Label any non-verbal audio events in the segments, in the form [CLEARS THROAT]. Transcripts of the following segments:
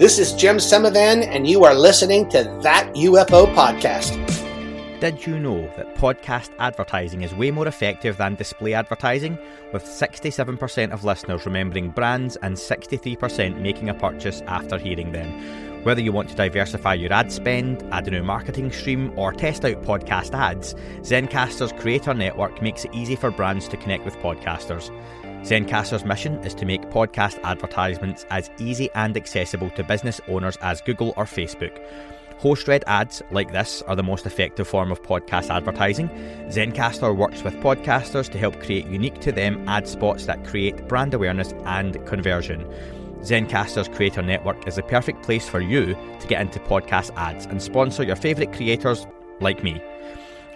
This is Jim Semivan, and you are listening to That UFO Podcast. Did you know that podcast advertising is way more effective than display advertising, with 67% of listeners remembering brands and 63% making a purchase after hearing them? Whether you want to diversify your ad spend, add a new marketing stream, or test out podcast ads, Zencastr's Creator Network makes it easy for brands to connect with podcasters. Zencastr's mission is to make podcast advertisements as easy and accessible to business owners as Google or Facebook. Host read ads like this are the most effective form of podcast advertising. Zencastr works with podcasters to help create unique to them ad spots that create brand awareness and conversion. Zencastr's Creator Network is the perfect place for you to get into podcast ads and sponsor your favourite creators like me.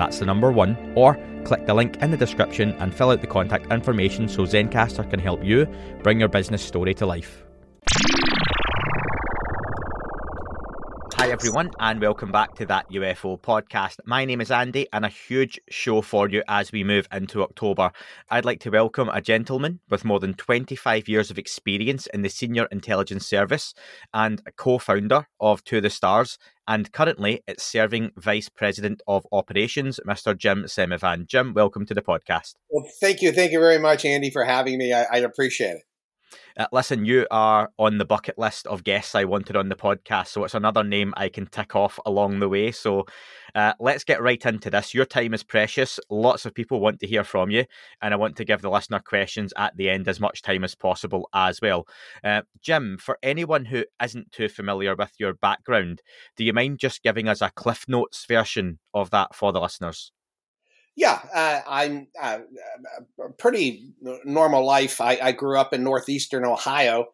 that's the number one, or click the link in the description and fill out the contact information so Zencastr can help you bring your business story to life. Hi, everyone, and welcome back to that UFO podcast. My name is Andy, and a huge show for you as we move into October. I'd like to welcome a gentleman with more than 25 years of experience in the Senior Intelligence Service and a co founder of To the Stars, and currently it's serving Vice President of Operations, Mr. Jim Semivan. Jim, welcome to the podcast. Well, thank you. Thank you very much, Andy, for having me. I, I appreciate it. Uh, listen, you are on the bucket list of guests I wanted on the podcast, so it's another name I can tick off along the way. So uh, let's get right into this. Your time is precious. Lots of people want to hear from you, and I want to give the listener questions at the end as much time as possible as well. Uh, Jim, for anyone who isn't too familiar with your background, do you mind just giving us a Cliff Notes version of that for the listeners? Yeah, uh, I'm uh, a pretty normal life. I, I, grew up in northeastern Ohio.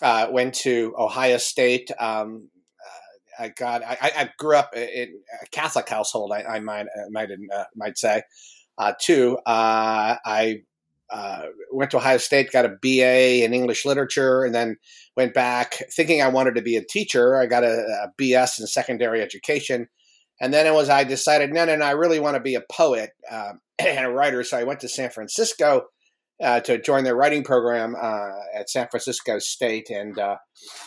Uh, went to Ohio State. Um, uh, I got. I, I, grew up in a Catholic household. I, I might uh, might uh, might say. too. I went to Ohio State, got a BA in English literature, and then went back thinking I wanted to be a teacher. I got a, a BS in secondary education and then it was I decided, no, no, no, I really want to be a poet um, [CLEARS THROAT] and a writer. So I went to San Francisco uh, to join their writing program uh, at San Francisco State, and uh,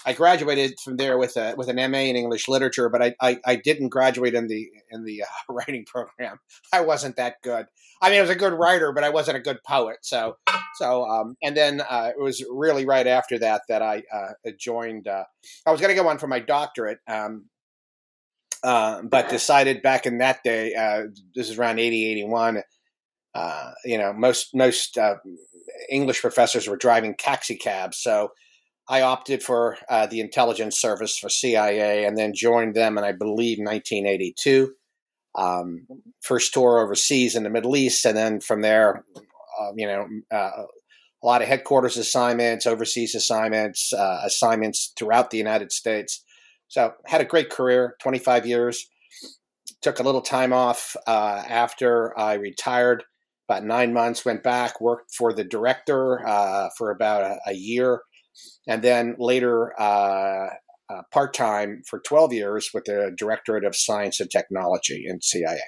I graduated from there with a with an MA in English literature. But I, I, I didn't graduate in the in the uh, [LAUGHS] writing program. I wasn't that good. I mean, I was a good writer, but I wasn't a good poet. So so um, and then uh, it was really right after that that I uh, joined. I was going to go on for my doctorate. Um, uh, but decided back in that day, uh, this is around 80, 81, uh, you know, most, most uh, English professors were driving taxi cabs. So I opted for uh, the intelligence service for CIA and then joined them in, I believe, 1982. Um, first tour overseas in the Middle East. And then from there, you know, a lot of headquarters assignments, overseas assignments, assignments throughout the United States. So had a great career, 25 years. Took a little time off uh, after I retired, about nine months. Went back, worked for the director uh, for about a, a, year, and then later uh, uh part time for 12 years with the Directorate of Science and Technology in CIA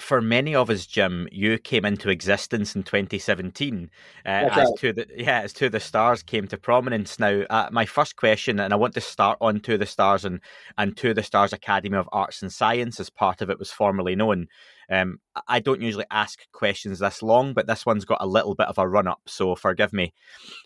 for many of us, Jim, you came into existence in 2017 uh, as right. to the yeah as to the stars came to prominence. Now, uh, my first question, and I want to start on to the stars and and to the stars Academy of Arts and Science, as part of it was formerly known. Um, I don't usually ask questions this long, but this one's got a little bit of a run up, so forgive me.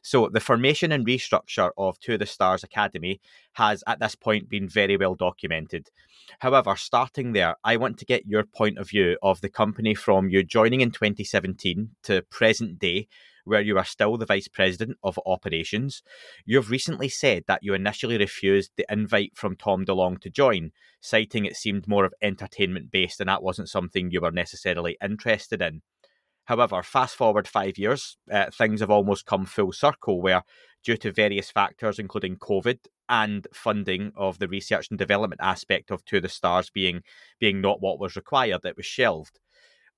So, the formation and restructure of To the Stars Academy has at this point been very well documented. However, starting there, I want to get your point of view of the company from you joining in 2017 to present day where you are still the vice president of operations. You've recently said that you initially refused the invite from Tom DeLonge to join, citing it seemed more of entertainment based and that wasn't something you were necessarily interested in. However, fast forward five years, uh, things have almost come full circle where due to various factors, including COVID and funding of the research and development aspect of To the Stars being being not what was required, it was shelved.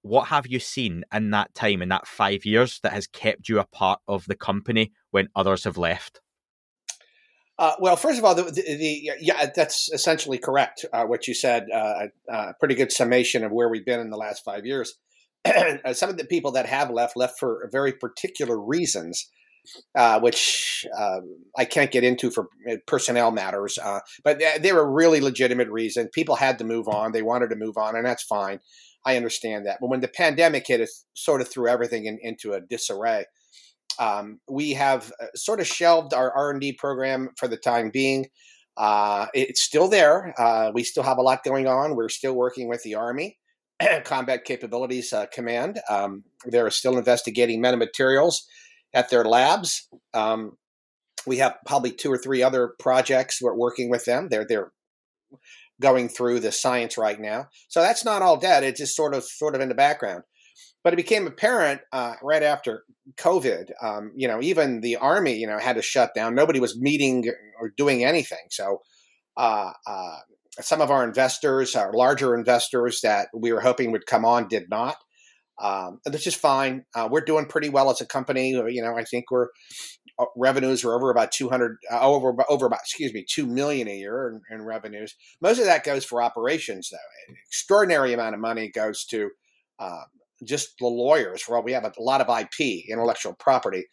What have you seen in that time, in that five years, that has kept you a part of the company when others have left? Uh, well, first of all, the, the, the, yeah, that's essentially correct. Uh, what you said, uh, a uh, pretty good summation of where we've been in the last five years. [CLEARS THROAT] Uh, some of the people that have left left for very particular reasons, uh, which um, I can't get into for personnel matters. but they were really legitimate reasons. People had to move on; they wanted to move on, and that's fine. I understand that. But when the pandemic hit, it sort of threw everything in, into a disarray. Um, we have uh, sort of shelved our R&D program for the time being. Uh, it's still there. Uh, we still have a lot going on. We're still working with the Army [CLEARS THROAT] Combat Capabilities uh, Command. Um, they're still investigating metamaterials at their labs. Um, we have probably two or three other projects we're working with them. They're they're going through the science right now. So that's not all dead. It's just sort of sort of in the background. But it became apparent uh, right after COVID. Um, you know, even the army, you know, had to shut down. Nobody was meeting or doing anything. So, uh, uh, some of our investors, our larger investors that we were hoping would come on, did not. Um, is fine. Uh, we're doing pretty well as a company. You know, I think we're revenues were over about 200 uh, over over about excuse me 2 million a year in, in, revenues most of that goes for operations though An extraordinary amount of money goes to uh, just the lawyers. Well, we have a lot of IP, intellectual property,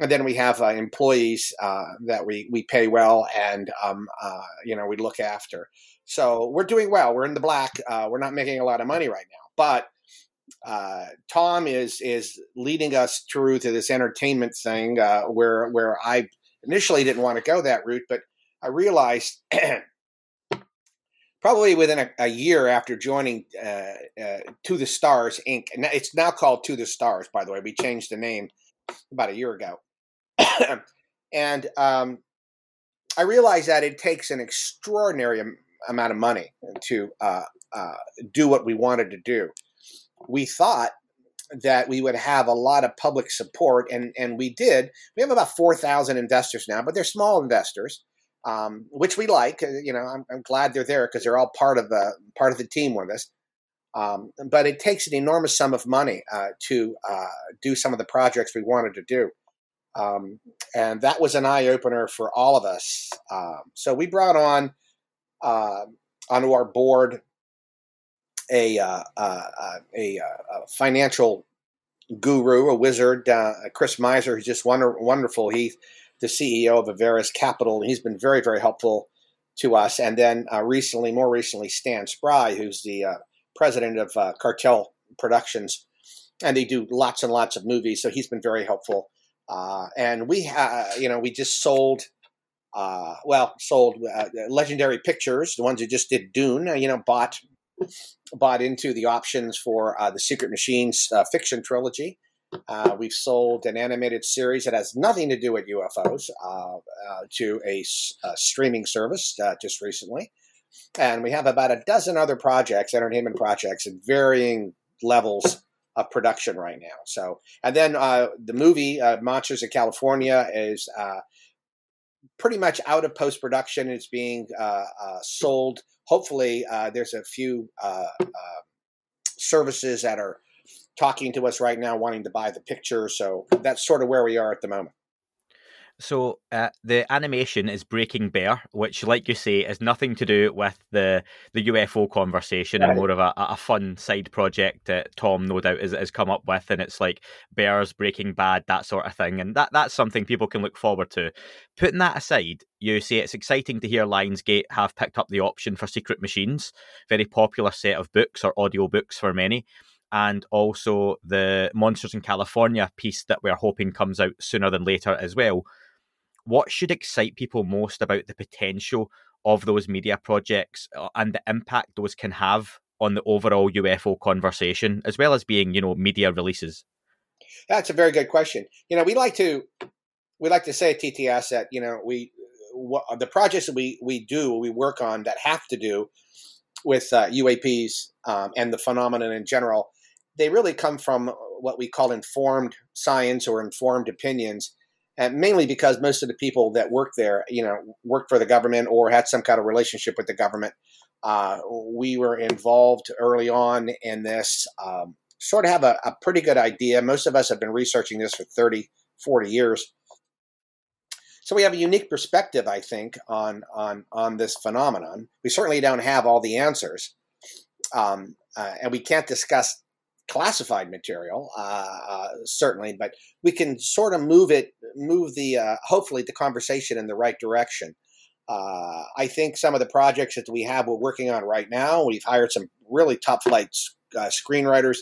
and then we have uh, employees uh, that we we pay well and um, uh, you know we look after. So we're doing well. We're in the black. Uh, we're not making a lot of money right now, but uh, Tom is is leading us through to this entertainment thing uh, where where I initially didn't want to go that route, but I realized [CLEARS THROAT] probably within a, a year after joining uh, uh, To the Stars Inc. And it's now called To the Stars, by the way. We changed the name about a year ago. [CLEARS THROAT] and um, I realized that it takes an extraordinary amount of money to uh, uh, do what we wanted to do. We thought that we would have a lot of public support, and, and we did. We have about 4,000 investors now, but they're small investors um, which we like. Uh, you know, I'm, I'm glad they're there because they're all part of the part of the team with us. Um, but it takes an enormous sum of money uh, to uh, do some of the projects we wanted to do. Um, and that was an eye opener for all of us. Um, so we brought on uh, onto our board a uh, uh, a, a, financial guru, a wizard, Chris Miser, who's just wonder, wonderful. He's the CEO of Averis Capital. And he's been very, very helpful to us. And then uh, recently, more recently, Stan Spry, who's the uh, president of uh, Cartel Productions, and they do lots and lots of movies. So he's been very helpful. Uh, and we, you know, we just sold. Uh, well, sold uh, Legendary Pictures, the ones who just did Dune. you know, bought bought into the options for the Secret Machines fiction trilogy. Uh, we've sold an animated series that has nothing to do with UFOs uh, uh, to a, a, streaming service uh, just recently. And we have about a dozen other projects, entertainment projects, at varying levels of production right now. So, and then uh, the movie uh, Monsters of California is pretty much out of post production. It's being sold. Hopefully, uh, there's a few uh, um, services that are talking to us right now, wanting to buy the picture. So that's sort of where we are at the moment. So uh, the animation is Breaking Bear, which, like you say, is nothing to do with the the UFO conversation right. and more of a, a fun side project that Tom, no doubt, has, has come up with. And it's like bears, Breaking Bad, that sort of thing. And that that's something people can look forward to. Putting that aside, you say it's exciting to hear Lionsgate have picked up the option for Secret Machines, very popular set of books or audio books for many and also the Monsters in California piece that we're hoping comes out sooner than later as well. What should excite people most about the potential of those media projects uh, and the impact those can have on the overall UFO conversation, as well as being, you know, media releases? That's a very good question. You know, we like to we like to say at TTS that you know we what, the projects that we we do we work on that have to do with uh, UAPs um, and the phenomenon in general they really come from what we call informed science or informed opinions and mainly because most of the people that work there, you know, worked for the government or had some kind of relationship with the government. Uh, we were involved early on in this. Um, sort of have a, a, pretty good idea. Most of us have been researching this for 30, 40 years. So we have a unique perspective, I think, on on on this phenomenon. We certainly don't have all the answers, um, uh, and we can't discuss classified material, uh, uh, certainly, but we can sort of move it, move the, uh, hopefully, the conversation in the right direction. Uh, I think some of the projects that we have, we're working on right now, we've hired some really top flight uh, screenwriters,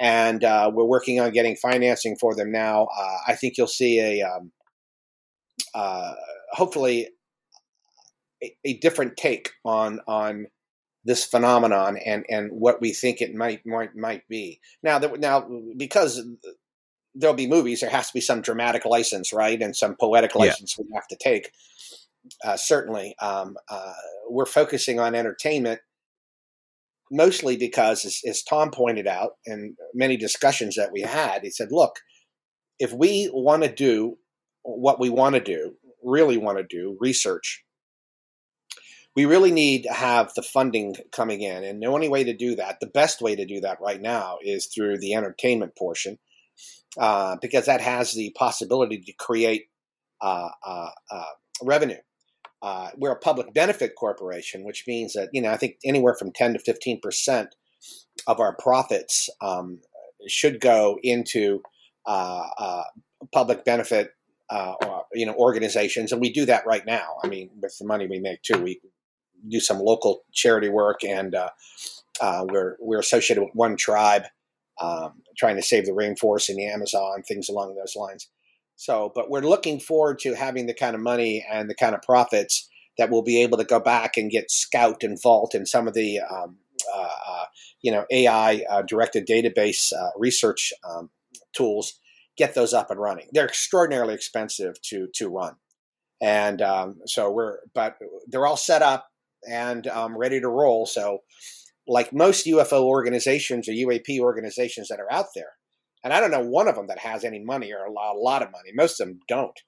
and uh, we're working on getting financing for them now. I think you'll see a, um, hopefully, a, a different take on on this phenomenon and and what we think it might might might be. Now that now because there'll be movies, there has to be some dramatic license, right, and some poetic license yeah. we have to take. Uh, certainly, um, uh, we're focusing on entertainment mostly because, as, as Tom pointed out, in many discussions that we had, he said, "Look, if we want to do what we want to do, really want to do research we really need to have the funding coming in. And the only way to do that, the best way to do that right now, is through the entertainment portion, uh, because that has the possibility to create uh, uh, uh revenue. Uh, we're a public benefit corporation, which means that you know I think anywhere from ten to fifteen percent of our profits um, should go into uh, public benefit uh, you know organizations, and we do that right now. I mean, with the money we make too, we do some local charity work, and uh, uh, we're we're associated with one tribe um, trying to save the rainforest in the Amazon, things along those lines. So, but we're looking forward to having the kind of money and the kind of profits that we'll be able to go back and get Scout and Vault and some of the um, uh, uh you know AI uh, directed database uh, research um, tools. Get those up and running. They're extraordinarily expensive to to run, and um, so we're but they're all set up and um, ready to roll. So, like most UFO organizations or UAP organizations that are out there, and I don't know one of them that has any money or a lot, a lot of money. Most of them don't.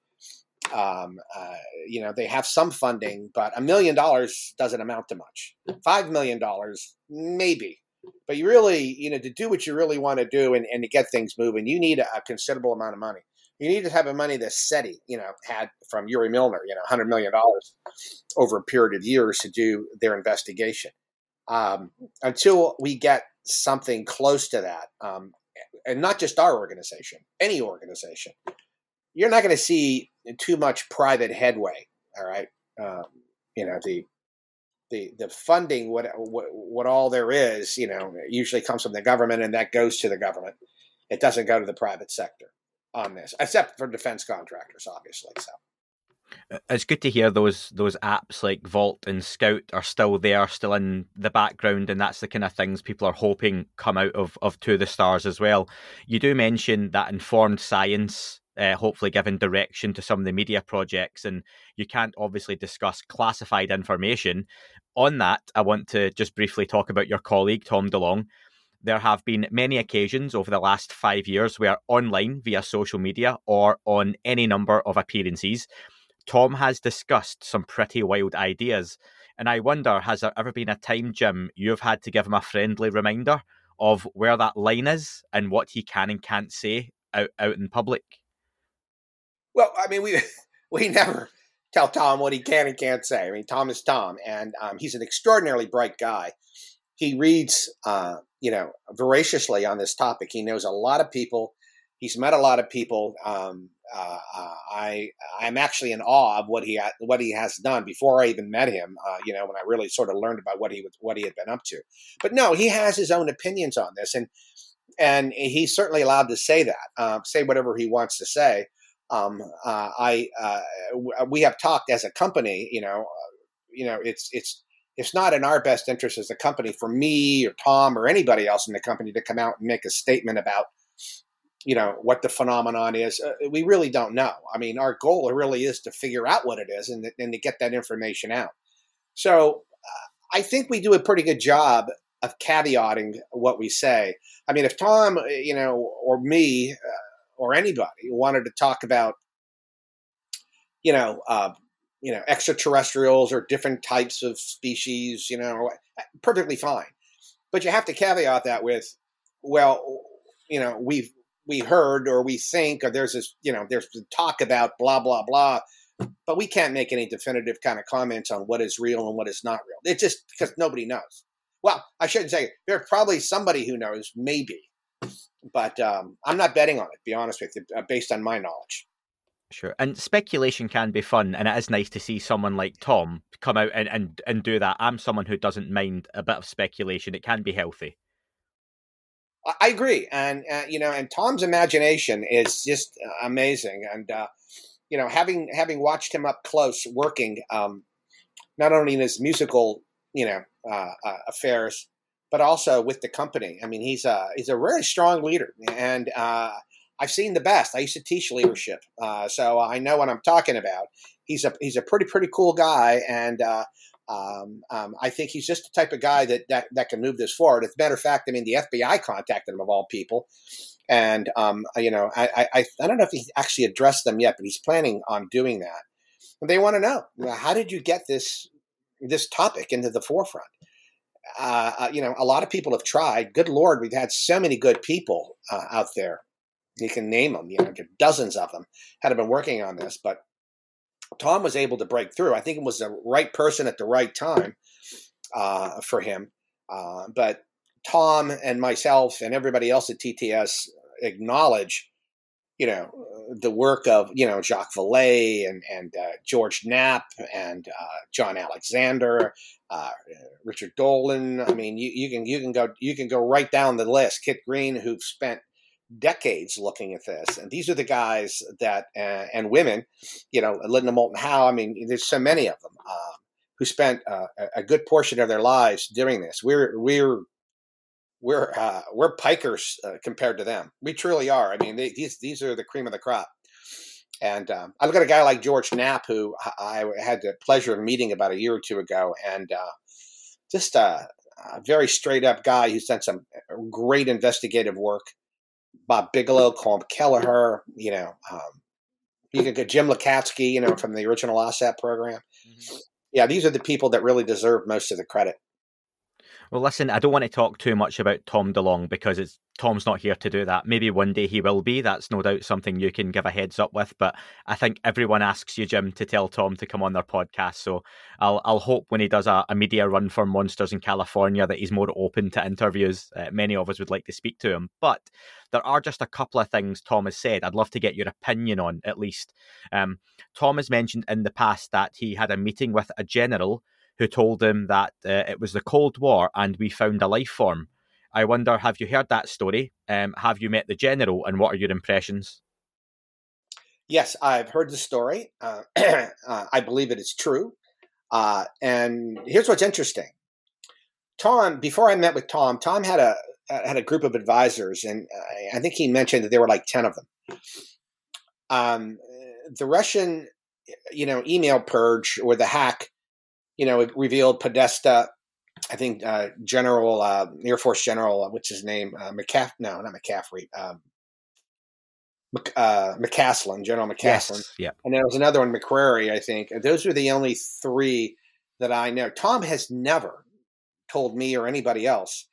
Um, uh, you know, they have some funding, but a million dollars doesn't amount to much. Five million dollars, maybe. But you really, you know, to do what you really want to do and, and to get things moving, you need a, a considerable amount of money you need to have the money that SETI, you know, had from Yuri Milner, you know, $100 million over a period of years to do their investigation. Um, until we get something close to that, um, and not just our organization, any organization, you're not going to see too much private headway. All right, um, you know the the the funding, what, what what all there is, you know, usually comes from the government, and that goes to the government. It doesn't go to the private sector on this, except for defense contractors, obviously. So it's good to hear those those apps like Vault and Scout are still there, still in the background, and that's the kind of things people are hoping come out of of To the Stars as well. You do mention that informed science, uh, hopefully giving direction to some of the media projects, and you can't obviously discuss classified information. On that, I want to just briefly talk about your colleague Tom DeLonge there have been many occasions over the last five years where online via social media or on any number of appearances, Tom has discussed some pretty wild ideas. And I wonder, has there ever been a time, Jim, you've had to give him a friendly reminder of where that line is and what he can and can't say out, out in public? Well, I mean, we [LAUGHS] we never tell Tom what he can and can't say. I mean, Tom is Tom, and um, he's an extraordinarily bright guy he reads, uh, you know, voraciously on this topic. He knows a lot of people. He's met a lot of people. Um, uh, uh, I I'm actually in awe of what he ha- what he has done. Before I even met him, uh, you know, when I really sort of learned about what he what he had been up to. But no, he has his own opinions on this, and and he's certainly allowed to say that, uh, say whatever he wants to say. Um, uh, I we have talked as a company, you know, you know, it's it's it's not in our best interest as a company for me or Tom or anybody else in the company to come out and make a statement about you know what the phenomenon is. Uh, we really don't know. I mean our goal really is to figure out what it is and, and to get that information out. So uh, i think we do a pretty good job of caveating what we say. I mean if tom uh, you know or me uh, or anybody wanted to talk about you know, uh, you know, extraterrestrials or different types of species, you know, perfectly fine. But you have to caveat that with, well, you know, we've we heard or we think or there's this, you know, there's talk about blah blah blah, but we can't make any definitive kind of comments on what is real and what is not real. It's just because nobody knows. Well, I shouldn't say there's probably somebody who knows, maybe, but um, I'm not betting on it. Be honest with you, based on my knowledge. Sure. And speculation can be fun, and it is nice to see someone like Tom come out and, and, and do that. I'm someone who doesn't mind a bit of speculation. It can be healthy. I agree, and uh, you know, and Tom's imagination is just uh, amazing, and uh, you know, having having watched him up close working, um, not only in his musical, you know, uh, uh, affairs, but also with the company. I mean, he's a he's a very strong leader, and uh, I've seen the best. I used to teach leadership, uh, so I know what I'm talking about. He's a he's a pretty pretty cool guy, and uh, um, um, I think he's just the type of guy that, that that can move this forward. As a matter of fact, I mean, the FBI contacted him of all people, and um, you know, I, I I don't know if he actually addressed them yet, but he's planning on doing that. And they want to know how did you get this this topic into the forefront? Uh, uh, you know, a lot of people have tried. Good Lord, we've had so many good people uh, out there you can name them, you know, dozens of them had been working on this, but Tom was able to break through. I think it was the right person at the right time uh, for him. Uh, but Tom and myself and everybody else at TTS acknowledge, you know, the work of you know Jacques Vallée and and uh, George Knapp and uh, John Alexander, uh, Richard Dolan. I mean, you, you can you can go you can go right down the list. Kit Green, who've spent decades looking at this. And these are the guys that, uh, and women, you know, Linda Moulton Howe, I mean, there's so many of them uh, who spent uh, a good portion of their lives doing this. We're, we're, we're, uh, we're pikers uh, compared to them. We truly are. I mean, they, these, these are the cream of the crop. And um, I look at a guy like George Knapp, who I had the pleasure of meeting about a year or two ago, and uh, just a, a very straight up guy who's done some great investigative work Bob Bigelow, Colm Kelleher, you know, um, you could get Jim Lacatski, you know, from the original OSAP program. Mm-hmm. Yeah, these are the people that really deserve most of the credit. Well, listen, I don't want to talk too much about Tom DeLonge because it's Tom's not here to do that. Maybe one day he will be. That's no doubt something you can give a heads up with. But I think everyone asks you, Jim, to tell Tom to come on their podcast. So I'll I'll hope when he does a, a media run for Monsters in California that he's more open to interviews. Uh, many of us would like to speak to him, but there are just a couple of things Tom has said. I'd love to get your opinion on at least. Um, Tom has mentioned in the past that he had a meeting with a general who told him that uh, it was the Cold War and we found a life form. I wonder, have you heard that story? Um, have you met the general, and what are your impressions? Yes, I've heard the story. Uh, [CLEARS THROAT] uh, I believe it is true. Uh, and here's what's interesting. Tom, before I met with Tom, Tom had a had a group of advisors, and I think he mentioned that there were like ten of them. Um, the Russian, you know, email purge or the hack you know, it revealed Podesta, I think uh, General uh, Air Force General, uh, what's his name? Uh, McCaff? No, not McCaffrey. Um, Mc, uh, McCasland, General McCasland. Yes, yeah. And there was another one, McCrary, I think. Those are the only three that I know. Tom has never told me or anybody else,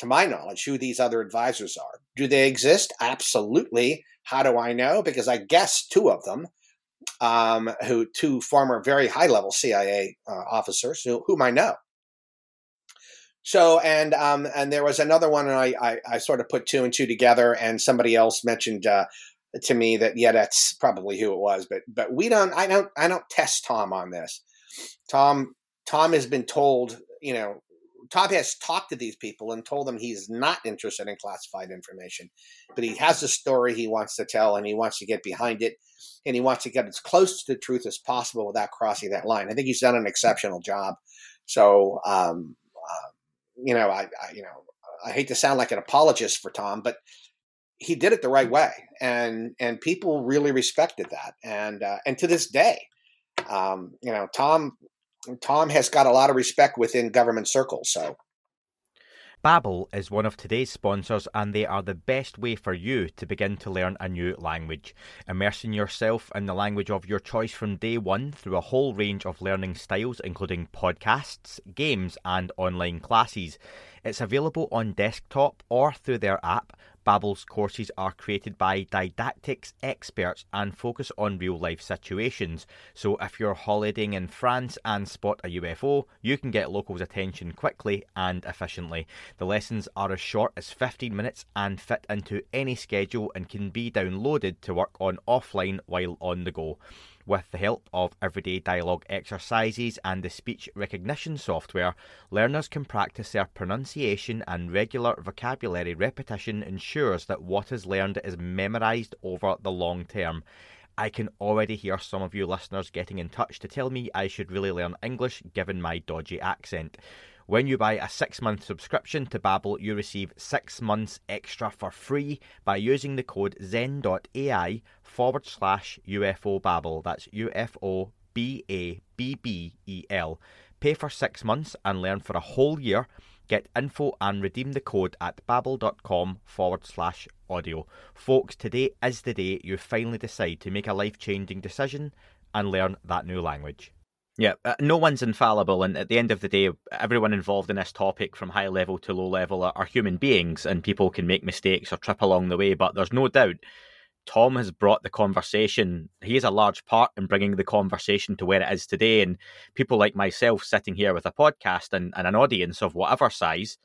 to my knowledge, who these other advisors are. Do they exist? Absolutely. How do I know? Because I guess two of them um, who two former very high level CIA uh, officers who, whom I know. So and um, and there was another one, and I, I, I sort of put two and two together, and somebody else mentioned uh, to me that yeah, that's probably who it was, but but we don't, I don't, I don't test Tom on this. Tom Tom has been told, you know, Tom has talked to these people and told them he's not interested in classified information, but he has a story he wants to tell and he wants to get behind it and he wants to get as close to the truth as possible without crossing that line. I think he's done an exceptional job. So, um, uh, you know, I, I, you know, I hate to sound like an apologist for Tom, but he did it the right way, and and people really respected that, and uh, and to this day, um, you know, Tom Tom has got a lot of respect within government circles. So Babbel is one of today's sponsors and they are the best way for you to begin to learn a new language. Immersing yourself in the language of your choice from day one through a whole range of learning styles including podcasts, games and online classes. It's available on desktop or through their app Babbel's courses are created by didactics experts and focus on real life situations. So if you're holidaying in France and spot a UFO, you can get locals' attention quickly and efficiently. The lessons are as short as 15 minutes and fit into any schedule and can be downloaded to work on offline while on the go. With the help of everyday dialogue exercises and the speech recognition software, learners can practice their pronunciation and regular vocabulary repetition ensures that what is learned is memorised over the long term. I can already hear some of you listeners getting in touch to tell me I should really learn English given my dodgy accent. When you buy a six month subscription to Babbel, you receive six months extra for free by using the code zen.ai forward slash UFO Babbel. That's U F O B A B B E L. Pay for six months and learn for a whole year. Get info and redeem the code at babbel.com forward slash audio. Folks, today is the day you finally decide to make a life changing decision and learn that new language. Yeah, uh, no one's infallible, and at the end of the day, everyone involved in this topic, from high level to low level, are, human beings, and people can make mistakes or trip along the way. But there's no doubt Tom has brought the conversation. He has a large part in bringing the conversation to where it is today, and people like myself sitting here with a podcast and, and an audience of whatever size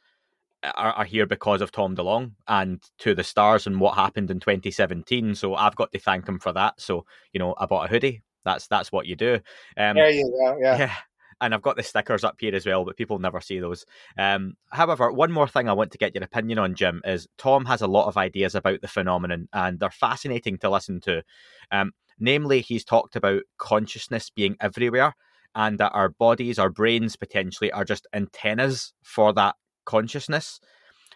are, are here because of Tom DeLonge and to the stars and what happened in 2017. So I've got to thank him for that. So you know, I bought a hoodie that's that's what you do. Um, there you go. Yeah. yeah. And I've got the stickers up here as well, but people never see those. Um, however, one more thing I want to get your opinion on, Jim, is Tom has a lot of ideas about the phenomenon, and they're fascinating to listen to. Um, namely, he's talked about consciousness being everywhere, and that our bodies, our brains, potentially are just antennas for that consciousness.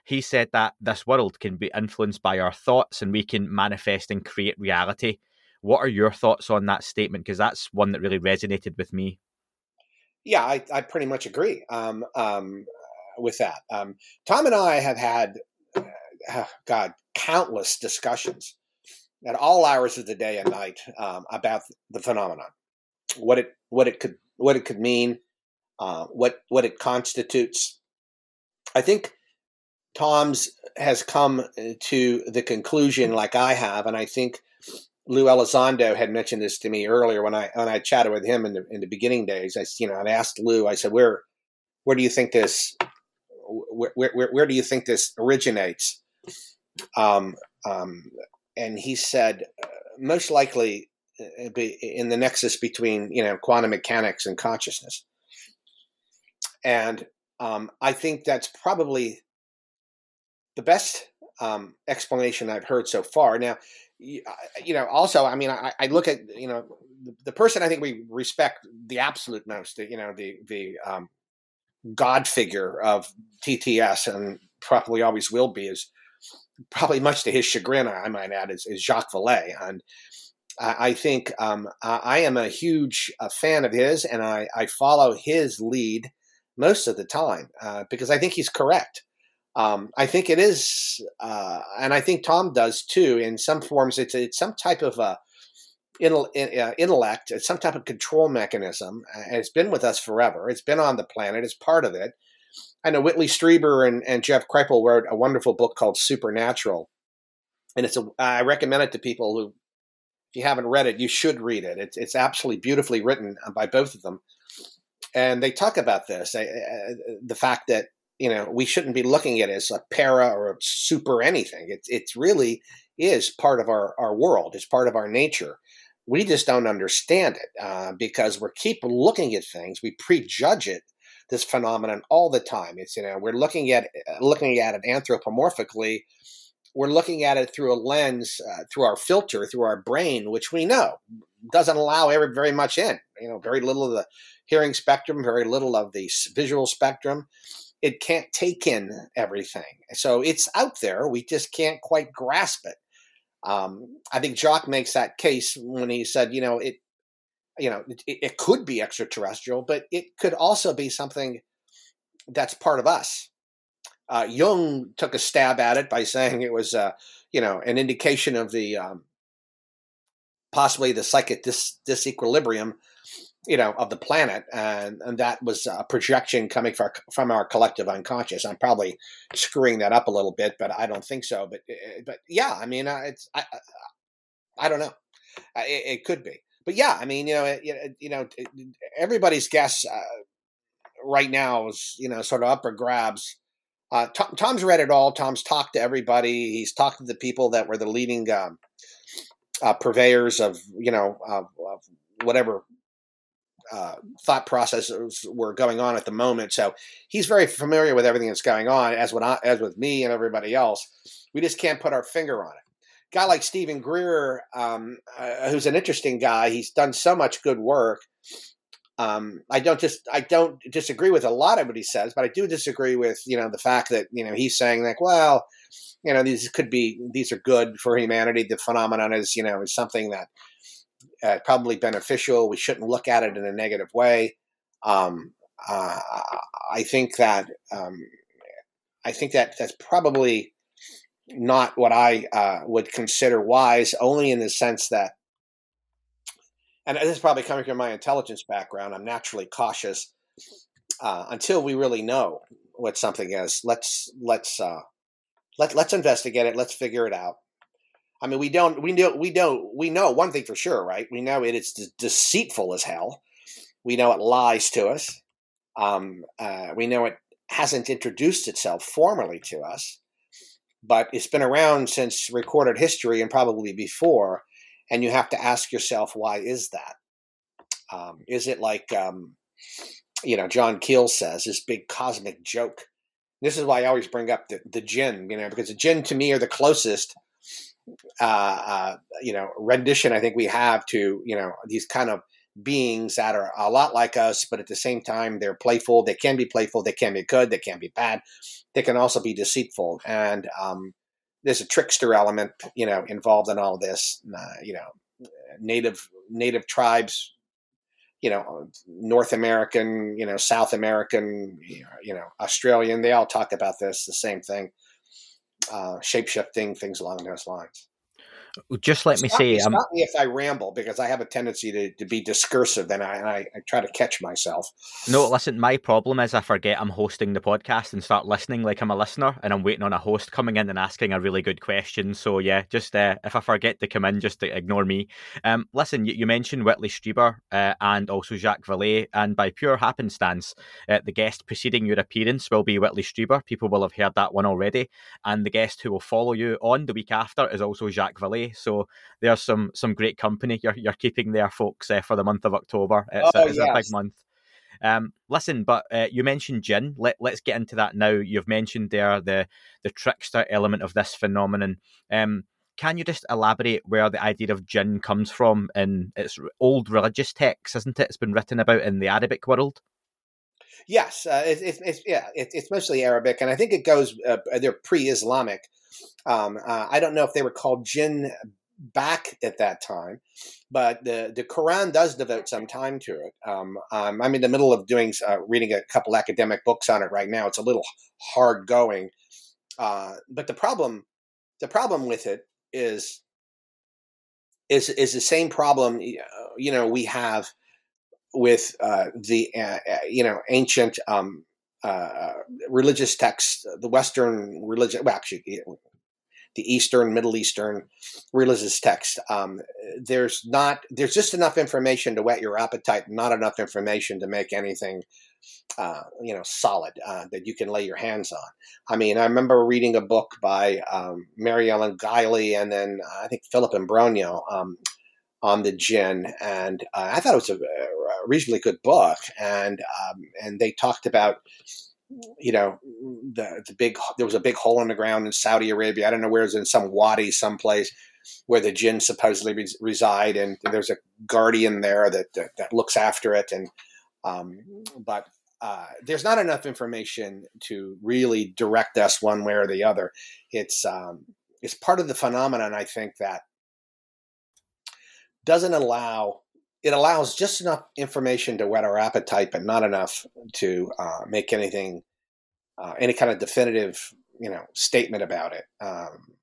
He said that this world can be influenced by our thoughts, and we can manifest and create reality what are your thoughts on that statement? Because that's one that really resonated with me. Yeah, I, I pretty much agree um, um, with that. Um, Tom and I have had, uh, [SIGHS] God, countless discussions at all hours of the day and night um, about the phenomenon, what it what it could what it could mean, uh, what what it constitutes. I think Tom's has come to the conclusion, like I have, and I think Lou Elizondo had mentioned this to me earlier when I when I chatted with him in the in the beginning days. I you know I asked Lou. I said, "Where where do you think this where where, where do you think this originates?" Um, um, and he said, uh, most likely uh, in the nexus between you know quantum mechanics and consciousness. And um, I think that's probably the best um, explanation I've heard so far. Now, you know, also, I mean, I, I, look at you know the person I think we respect the absolute most, the, you know, the the um, God figure of TTS, and probably always will be, is probably much to his chagrin, I might add, is, is Jacques Vallée, and I, I think um, I, am a huge uh, fan of his, and I, I follow his lead most of the time uh, because I think he's correct. Um, I think it is, uh, and I think Tom does too. In some forms, it's it's some type of a uh, intellect, it's some type of control mechanism. And it's been with us forever. It's been on the planet. It's part of it. I know Whitley Strieber and, and Jeff Kripal wrote a wonderful book called Supernatural, and it's a I recommend it to people who, if you haven't read it, you should read it. It's it's absolutely beautifully written by both of them, and they talk about this, uh, the fact that you know, we shouldn't be looking at it as a para or a super anything. It, it really is part of our, our world. It's part of our nature. We just don't understand it uh, because we keep looking at things. We prejudge it, this phenomenon all the time. It's, you know, we're looking at, looking at it anthropomorphically. We're looking at it through a lens, uh, through our filter, through our brain, which we know doesn't allow every, very much in. You know, very little of the hearing spectrum, very little of the visual spectrum it can't take in everything. So it's out there. We just can't quite grasp it. Um, I think Jacques makes that case when he said, you know, it, you know, it, it could be extraterrestrial, but it could also be something that's part of us. Uh, Jung took a stab at it by saying it was, uh, you know, an indication of the um, possibly the psychic dis- disequilibrium, you know, of the planet, and and that was a projection coming from from our collective unconscious. I'm probably screwing that up a little bit, but I don't think so. But eh, but yeah, I mean, uh, it's I, I don't know. It, it, could be, but yeah, I mean, you know, it, you know, everybody's guess uh, right now is you know sort of upper grabs. Uh, Tom, Tom's read it all. Tom's talked to everybody. He's talked to the people that were the leading um, uh, purveyors of you know of whatever uh, thought processes were going on at the moment. So he's very familiar with everything that's going on, as with as with me and everybody else. We just can't put our finger on it. Guy like Steven Greer, um, uh, who's an interesting guy, he's done so much good work. Um, I don't just I don't disagree with a lot of what he says, but I do disagree with you know the fact that you know he's saying like, well, you know these could be these are good for humanity. The phenomenon is you know is something that uh, probably beneficial. We shouldn't look at it in a negative way. Um, uh, I think that um, I think that that's probably not what I uh, would consider wise, only in the sense that and this is probably coming from my intelligence background. I'm naturally cautious uh, until we really know what something is. Let's let's uh, let let's investigate it. Let's figure it out. I mean, we don't we know we know we know one thing for sure, right? We know it is de- deceitful as hell. We know it lies to us. Um, uh, we know it hasn't introduced itself formally to us, but it's been around since recorded history and probably before and you have to ask yourself why is that um, is it like um, you know john keel says this big cosmic joke this is why i always bring up the, the jinn you know because the jinn to me are the closest uh, uh, you know rendition i think we have to you know these kind of beings that are a lot like us but at the same time they're playful they can be playful they can be good they can be bad they can also be deceitful and um, there's a trickster element, you know, involved in all this. Uh, you know, native native tribes, you know, North American, you know, South American, you know, Australian. They all talk about this, the same thing, uh, shape shifting, things along those lines. Just let me stop say, me, stop me if I ramble because I have a tendency to, to be discursive, and I, and I, I try to catch myself. No, listen. My problem is I forget I'm hosting the podcast and start listening like I'm a listener, and I'm waiting on a host coming in and asking a really good question. So yeah, just uh, if I forget to come in, just ignore me. Um, listen, you, you mentioned Whitley Strieber uh, and also Jacques Vallée, and by pure happenstance, uh, the guest preceding your appearance will be Whitley Strieber. People will have heard that one already, and the guest who will follow you on the week after is also Jacques Vallée. So there's some some great company you're you're keeping there, folks, uh, for the month of October. It's, oh, a, it's yes. a big month. Um, listen, but uh, you mentioned jinn. Let Let's get into that now. You've mentioned there the the trickster element of this phenomenon. Um, can you just elaborate where the idea of jinn comes from in its old religious texts, isn't it? It's been written about in the Arabic world. Yes, uh, it, it, it's yeah, it, it's mostly Arabic, and I think it goes. Uh, they're pre-Islamic, um, uh, I don't know if they were called jinn back at that time, but the, the Quran does devote some time to it. Um, um, I'm in the middle of doing uh, reading a couple academic books on it right now. It's a little hard going, uh, but the problem the problem with it is is is the same problem you know we have with uh, the uh, uh, you know ancient um, uh, religious texts, the Western religion. Well, actually, the Eastern, Middle Eastern religious texts. Um, there's not there's just enough information to whet your appetite, not enough information to make anything uh, you know solid uh, that you can lay your hands on. I mean, I remember reading a book by um, Mary Ellen Guiley and then uh, I think Philip Imbrogno um, on the jinn, and uh, I thought it was a, a reasonably good book, and um, and they talked about you know, the the big there was a big hole in the ground in Saudi Arabia. I don't know where it's in some wadi someplace where the jinn supposedly res- reside, and there's a guardian there that that, that looks after it. And um, but uh, there's not enough information to really direct us one way or the other. It's um, it's part of the phenomenon I think that doesn't allow it allows just enough information to whet our appetite, but not enough to uh, make anything uh, any kind of definitive you know statement about it. Um,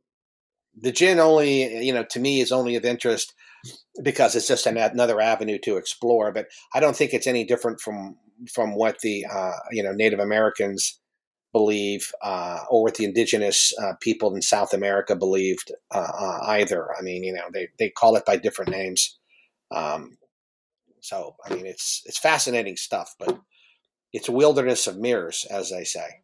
the jinn only you know to me is only of interest because it's just an, another avenue to explore. But I don't think it's any different from from what the uh, you know Native Americans believe uh, or what the indigenous uh, people in South America believed uh, uh, either. I mean, you know, they, they call it by different names. Um, so, I mean, it's it's fascinating stuff, but it's a wilderness of mirrors, as they say.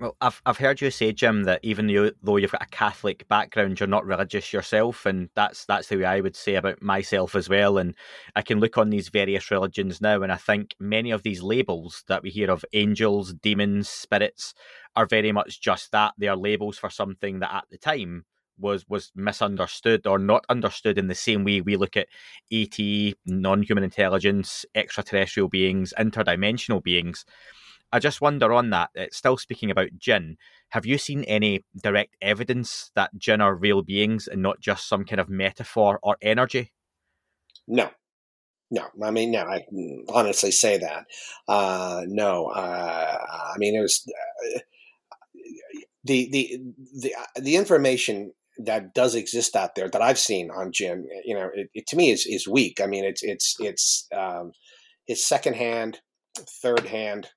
Well, I've I've heard you say, Jim, that even though you've got a Catholic background, you're not religious yourself, and that's that's the way I would say about myself as well. And I can look on these various religions now, and I think many of these labels that we hear of angels, demons, spirits are very much just that. They are labels for something that at the time was was misunderstood or not understood in the same way we look at ET, non-human intelligence, extraterrestrial beings, interdimensional beings. I just wonder on that, it's still speaking about jinn. Have you seen any direct evidence that jinn are real beings and not just some kind of metaphor or energy? No. No, I mean, no, I honestly say that. Uh, no, uh, I mean, it was uh, the, the, the, the information that does exist out there that I've seen on jinn, you know, it, it, to me is, is weak. I mean, it's, it's, it's, um, it's secondhand, third hand,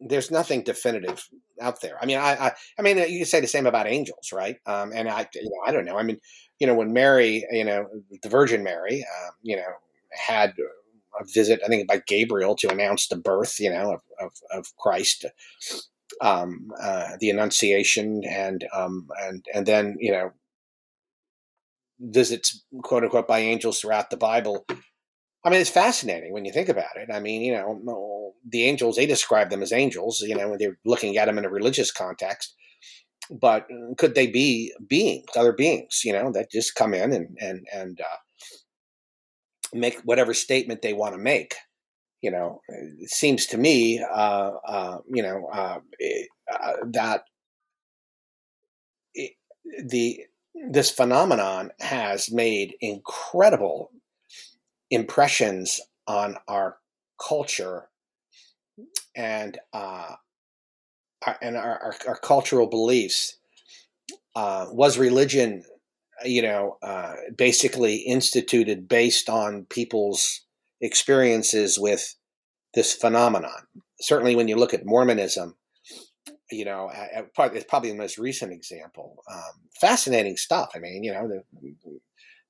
there's nothing definitive out there. I mean, I, I, I mean, you say the same about angels, right? Um, and I, you know, I don't know. I mean, you know, when Mary, you know, the Virgin Mary, um, you know, had a visit, I think by Gabriel to announce the birth, you know, of, of, of Christ, um, uh, the Annunciation, and um, and and then you know, visits quote unquote by angels throughout the Bible. I mean, it's fascinating when you think about it. I mean, you know, the angels, they describe them as angels, you know, when they're looking at them in a religious context. But uh, could they be beings, other beings, you know, that just come in and, and, and, uh, make whatever statement they want to make? You know, it seems to me, uh, uh, you know, uh, it, uh, that it, the, this phenomenon has made incredible impressions on our culture and uh, our, and our, our, our, cultural beliefs. Uh, was religion, you know, uh, basically instituted based on people's experiences with this phenomenon? Certainly, when you look at Mormonism, you know, it's probably the most recent example. Um, fascinating stuff. I mean, you know, the,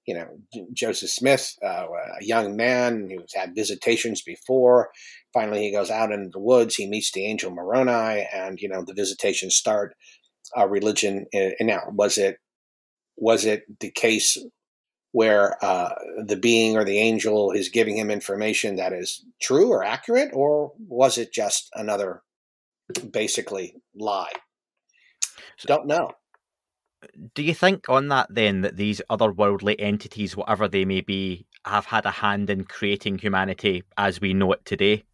you know, Joseph Smith, uh, a young man who's had visitations before. Finally, he goes out into the woods. He meets the angel Moroni, and you know, the visitations start. A religion. And now, was it was it the case where uh, the being or the angel is giving him information that is true or accurate, or was it just another, basically, lie? So don't know do you think on that then that these otherworldly entities, whatever they may be, have had a hand in creating humanity as we know it today?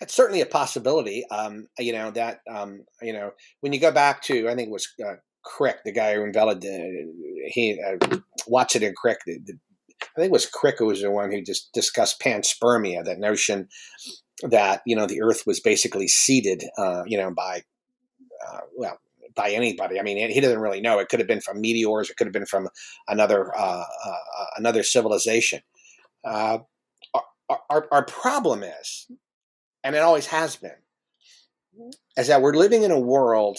It's certainly a possibility. Um, you know that um, you know when you go back to I think it was uh, Crick, the guy who invented uh, he uh, Watson and Crick. The, the, I think it was Crick who was the one who just discussed panspermia, that notion that you know the Earth was basically seeded, uh, you know, by uh, well by anybody. I mean, he doesn't really know. It could have been from meteors. It could have been from another uh, uh, uh another civilization. Uh, our, our, problem is, and it always has been, is that we're living in a world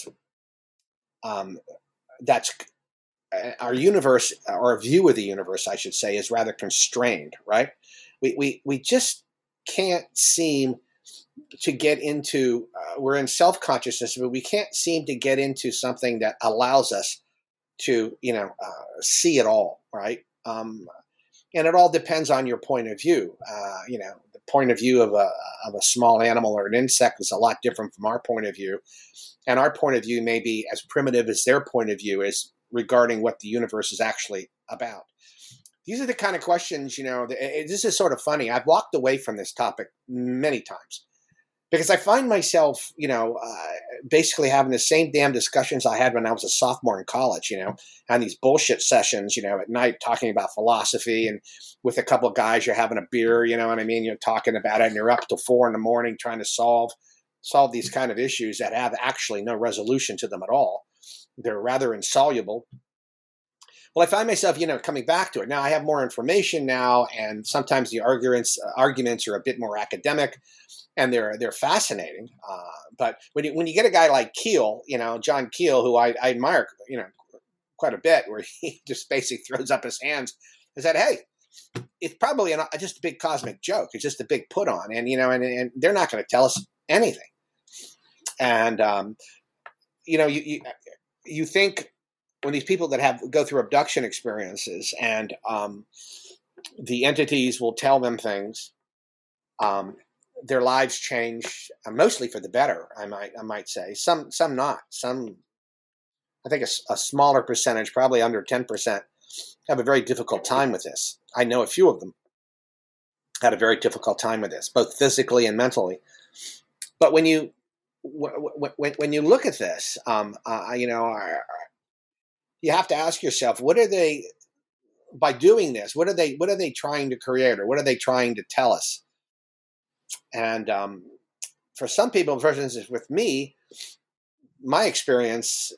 um, that's uh, our universe, our view of the universe, I should say, is rather constrained. Right? We we we just can't seem to get into uh, we're in self-consciousness but we can't seem to get into something that allows us to you know uh, see it all right? Um, and it all depends on your point of view. Uh, you know the point of view of a of a small animal or an insect is a lot different from our point of view. And our point of view may be as primitive as their point of view is regarding what the universe is actually about. These are the kind of questions you know this is sort of funny. I've walked away from this topic many times because I find myself, you know, uh, basically having the same damn discussions I had when I was a sophomore in college, you know, and these bullshit sessions, you know, at night talking about philosophy and with a couple of guys, you're having a beer, you know what I mean? You're talking about it and you're up till four in the morning trying to solve solve these kind of issues that have actually no resolution to them at all. They're rather insoluble. Well, I find myself, you know, coming back to it. Now I have more information now, and sometimes the arguments uh, arguments are a bit more academic, and they're they're fascinating. Uh, but when you when you get a guy like Keel, you know, John Keel, who I, I admire, you know, quite a bit, where [LAUGHS] he just basically throws up his hands and said, "Hey, it's probably an, just a big cosmic joke. It's just a big put on, and you know, and, and they're not going to tell us anything." And um, you know, you, you you think when these people that have go through abduction experiences and um, the entities will tell them things, um, their lives change uh, mostly for the better. I might I might say some some not some. I think a, a smaller percentage, probably under ten percent, have a very difficult time with this. I know a few of them had a very difficult time with this, both physically and mentally. But when you when, when you look at this, um, uh, you know, you have to ask yourself, what are they by doing this? What are they what are they trying to create, or what are they trying to tell us? And um, for some people, for instance, with me, my experience,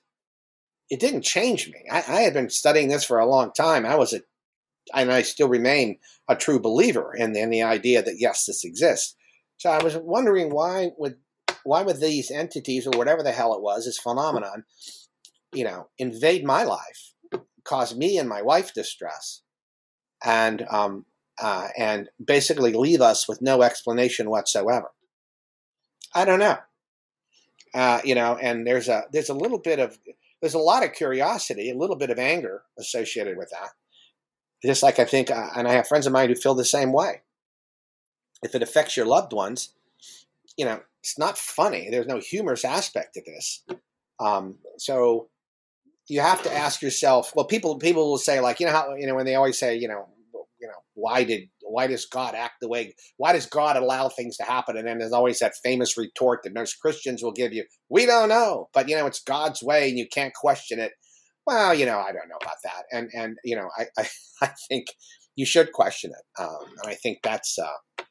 it didn't change me. I, I had been studying this for a long time. I was a, and I still remain a true believer in, in the idea that yes, this exists. So I was wondering why would why would these entities or whatever the hell it was, this phenomenon, you know, invade my life, cause me and my wife distress, and um, uh, and basically leave us with no explanation whatsoever. I don't know. Uh, you know, and there's a there's a little bit of there's a lot of curiosity, a little bit of anger associated with that. Just like I think, uh, and I have friends of mine who feel the same way. If it affects your loved ones, you know, it's not funny. There's no humorous aspect to this. Um, so you have to ask yourself. Well, people people will say like, you know how you know when they always say, you know, you know, why did why does God act the way? Why does God allow things to happen? And then there's always that famous retort that most Christians will give you: "We don't know, but you know, it's God's way, and you can't question it." Well, you know, I don't know about that, and and you know, I [LAUGHS] I, I think you should question it, um, and I think that's uh,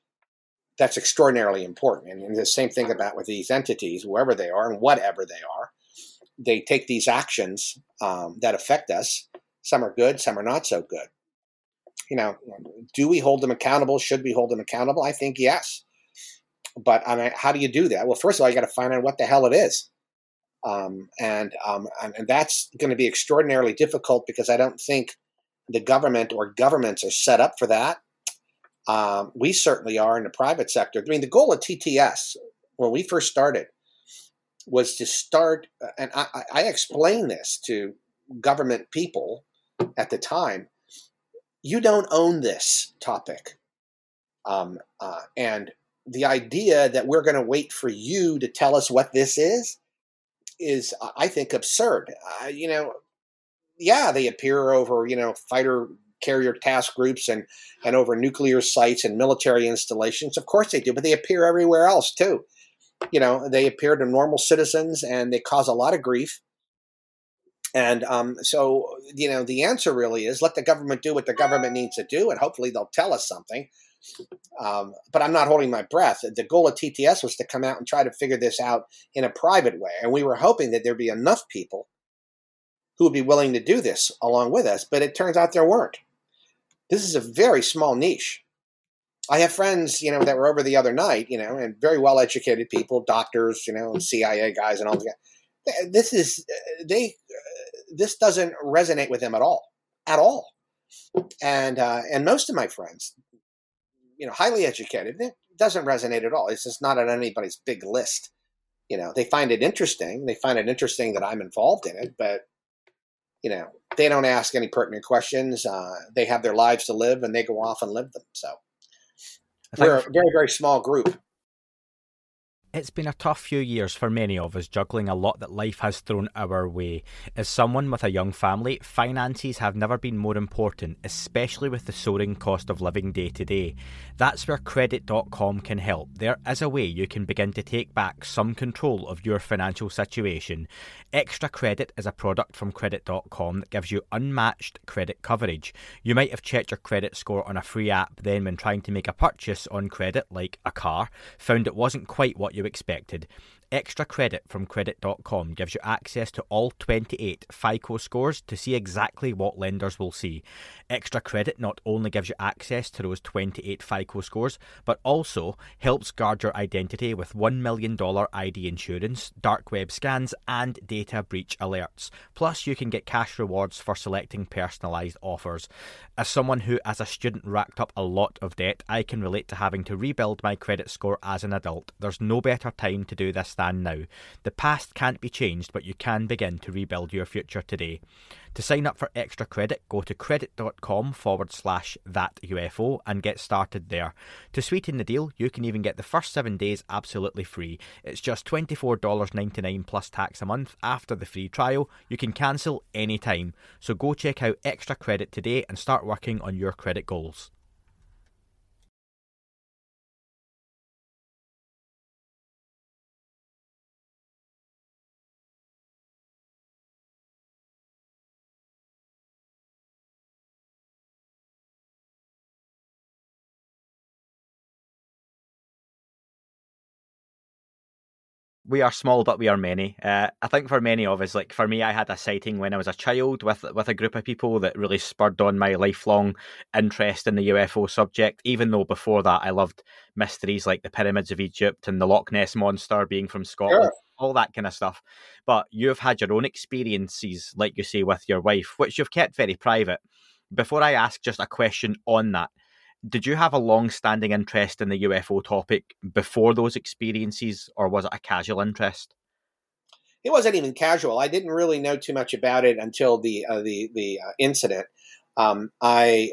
that's extraordinarily important. And, and the same thing about with these entities, whoever they are and whatever they are, they take these actions um, that affect us. Some are good, some are not so good you know, do we hold them accountable? Should we hold them accountable? I think yes. But I mean, how do you do that? Well, first of all, you got to find out what the hell it is. Um, and, um, and that's going to be extraordinarily difficult because I don't think the government or governments are set up for that. Um, we certainly are in the private sector. I mean, the goal of TTS when we first started was to start, and I, I explained this to government people at the time you don't own this topic. Um, uh, and the idea that we're going to wait for you to tell us what this is is, I think, absurd. Uh, you know, yeah, they appear over, you know, fighter carrier task groups and, and over nuclear sites and military installations. Of course they do, but they appear everywhere else too. You know, they appear to normal citizens and they cause a lot of grief. And um, so, you know, the answer really is let the government do what the government needs to do, and hopefully they'll tell us something. Um, but I'm not holding my breath. The goal of TTS was to come out and try to figure this out in a private way. And we were hoping that there'd be enough people who would be willing to do this along with us, but it turns out there weren't. This is a very small niche. I have friends, you know, that were over the other night, you know, and very well educated people, doctors, you know, CIA guys and all that. This is, they this doesn't resonate with them at all, at all. And uh, and most of my friends, you know, highly educated, it doesn't resonate at all. It's just not on anybody's big list. You know, they find it interesting. They find it interesting that I'm involved in it, but you know, they don't ask any pertinent questions. Uh, they have their lives to live, and they go off and live them. So we're a very very small group. It's been a tough few years for many of us juggling a lot that life has thrown our way. As someone with a young family, finances have never been more important, especially with the soaring cost of living day to day. That's where Credit.com can help. There is a way you can begin to take back some control of your financial situation. Extra Credit is a product from Credit.com that gives you unmatched credit coverage. You might have checked your credit score on a free app, then, when trying to make a purchase on credit, like a car, found it wasn't quite what you you expected. Extra credit from credit.com gives you access to all 28 FICO scores to see exactly what lenders will see. Extra credit not only gives you access to those 28 FICO scores, but also helps guard your identity with $1 million ID insurance, dark web scans, and data breach alerts. Plus, you can get cash rewards for selecting personalised offers. As someone who, as a student, racked up a lot of debt, I can relate to having to rebuild my credit score as an adult. There's no better time to do this now. The past can't be changed, but you can begin to rebuild your future today. To sign up for extra credit, go to credit.com forward slash that UFO and get started there. To sweeten the deal, you can even get the first seven days absolutely free. It's just $24.99 plus tax a month after the free trial. You can cancel anytime. So go check out extra credit today and start working on your credit goals. We are small, but we are many. Uh, I think for many of us, like for me, I had a sighting when I was a child with with a group of people that really spurred on my lifelong interest in the UFO subject. Even though before that, I loved mysteries like the pyramids of Egypt and the Loch Ness monster being from Scotland, sure. all that kind of stuff. But you've had your own experiences, like you say, with your wife, which you've kept very private. Before I ask just a question on that, did you have a long standing interest in the UFO topic before those experiences, or was it a casual interest? It wasn't even casual. I didn't really know too much about it until the uh, the the uh, incident. Um, I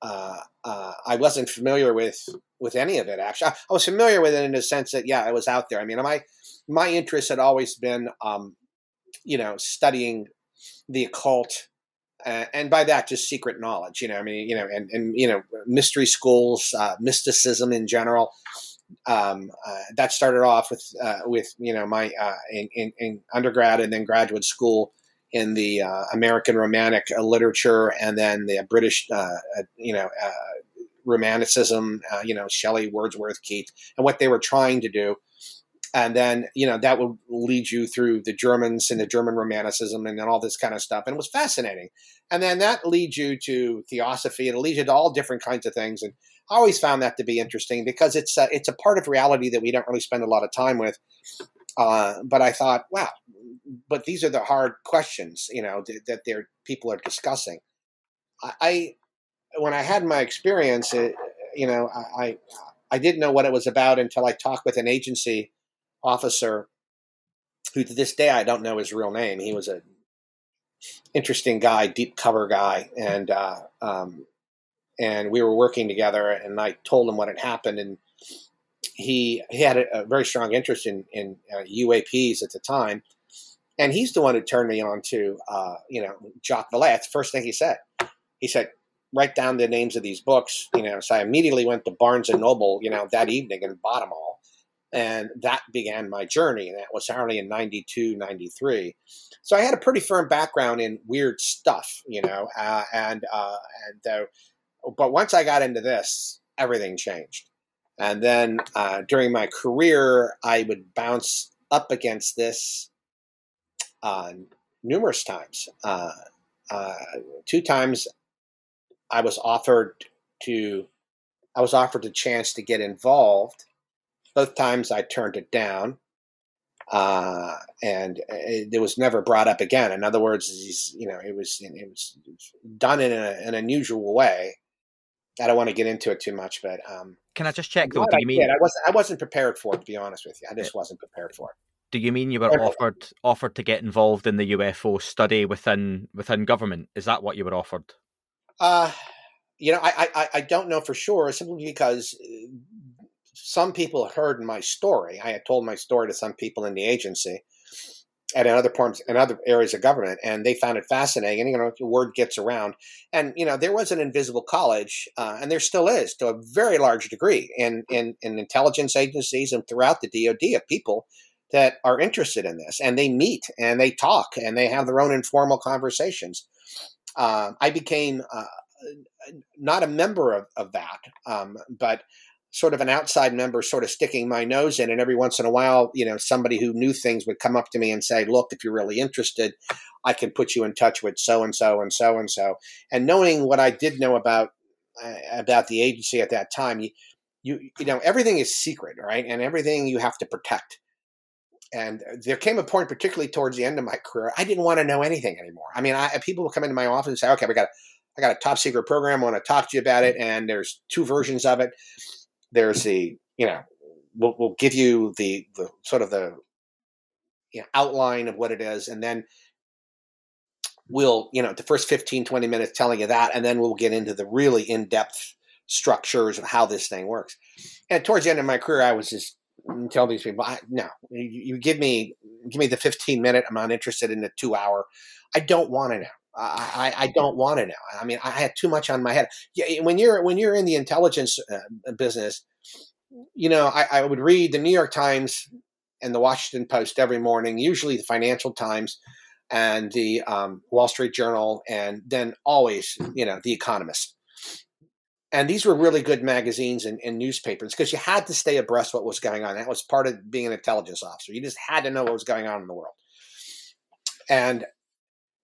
uh, uh I wasn't familiar with with any of it. Actually, I, I, was familiar with it in the sense that yeah, I was out there. I mean, my my interest had always been, um, you know, studying the occult uh, and by that just secret knowledge you know i mean you know and, and you know mystery schools uh, mysticism in general um, uh, that started off with uh, with you know my uh, in, in, in, undergrad and then graduate school in the uh, American Romantic literature and then the British you know Romanticism you know Shelley Wordsworth Keats and what they were trying to do and then you know that would lead you through the Germans and the German Romanticism and then all this kind of stuff, and it was fascinating. And then that leads you to theosophy, and it leads you to all different kinds of things. And I always found that to be interesting because it's a, it's a part of reality that we don't really spend a lot of time with. Uh, but I thought, wow, but these are the hard questions, you know, th- that they people are discussing. I, I, when I had my experience, it, you know, I, I I didn't know what it was about until I talked with an agency officer who to this day I don't know his real name. He was a interesting guy, deep cover guy, and uh, um, and we were working together. And I told him what had happened, and he he had a, a very strong interest in in uh, UAPs at the time. And he's the one who turned me on to, uh, you know, Jacques Vallée. That's the first thing he said. He said, write down the names of these books, you know. So I immediately went to Barnes and Noble, you know, that evening and bought them all and that began my journey and that was only in 92 93 so i had a pretty firm background in weird stuff you know uh, and uh, and uh, but once i got into this everything changed. And then uh, during my career i would bounce up against this uh, numerous times. Uh, two times i was offered to i was offered a chance to get involved both times I turned it down, uh, and it, it, was never brought up again. In other words, you know, it was it was done in a, an unusual way. I don't want to get into it too much, but um, can I just check though? Do you mean I wasn't I wasn't prepared for it? To be honest with you, I just wasn't prepared for it. Do you mean you were offered offered to get involved in the UFO study within within government? Is that what you were offered? Uh, you know, I, I I don't know for sure, simply because some people heard my story. I had told my story to some people in the agency and in other parts in other areas of government, and they found it fascinating. And you know, the word gets around, and you know, there was an invisible college, uh, and there still is, to a very large degree, in, in in intelligence agencies and throughout the DoD of people that are interested in this, and they meet and they talk and they have their own informal conversations. Uh, I became uh, not a member of, of that, um, but sort of an outside member sort of sticking my nose in and every once in a while you know somebody who knew things would come up to me and say look if you're really interested i can put you in touch with so and so and so and so and knowing what i did know about uh, about the agency at that time you, you you know everything is secret right and everything you have to protect and there came a point particularly towards the end of my career i didn't want to know anything anymore i mean I, people will come into my office and say okay we got I got a top secret program. I want to talk to you about it. And there's two versions of it there's the you know we'll, we'll give you the the sort of the you know, outline of what it is and then we'll you know the first 15 20 minutes telling you that and then we'll get into the really in-depth structures of how this thing works. And towards the end of my career i was just telling these people I, no you, you give me give me the 15 minute i'm not interested in the two hour. I don't want to know I, I don't want to know. I mean, I had too much on my head. When you're when you're in the intelligence uh, business, you know, I, I, would read the New York Times and the Washington Post every morning, usually the Financial Times and the um, Wall Street Journal, and then always, you know, the Economist. And these were really good magazines and, and newspapers because you had to stay abreast what was going on. That was part of being an intelligence officer. You just had to know what was going on in the world. And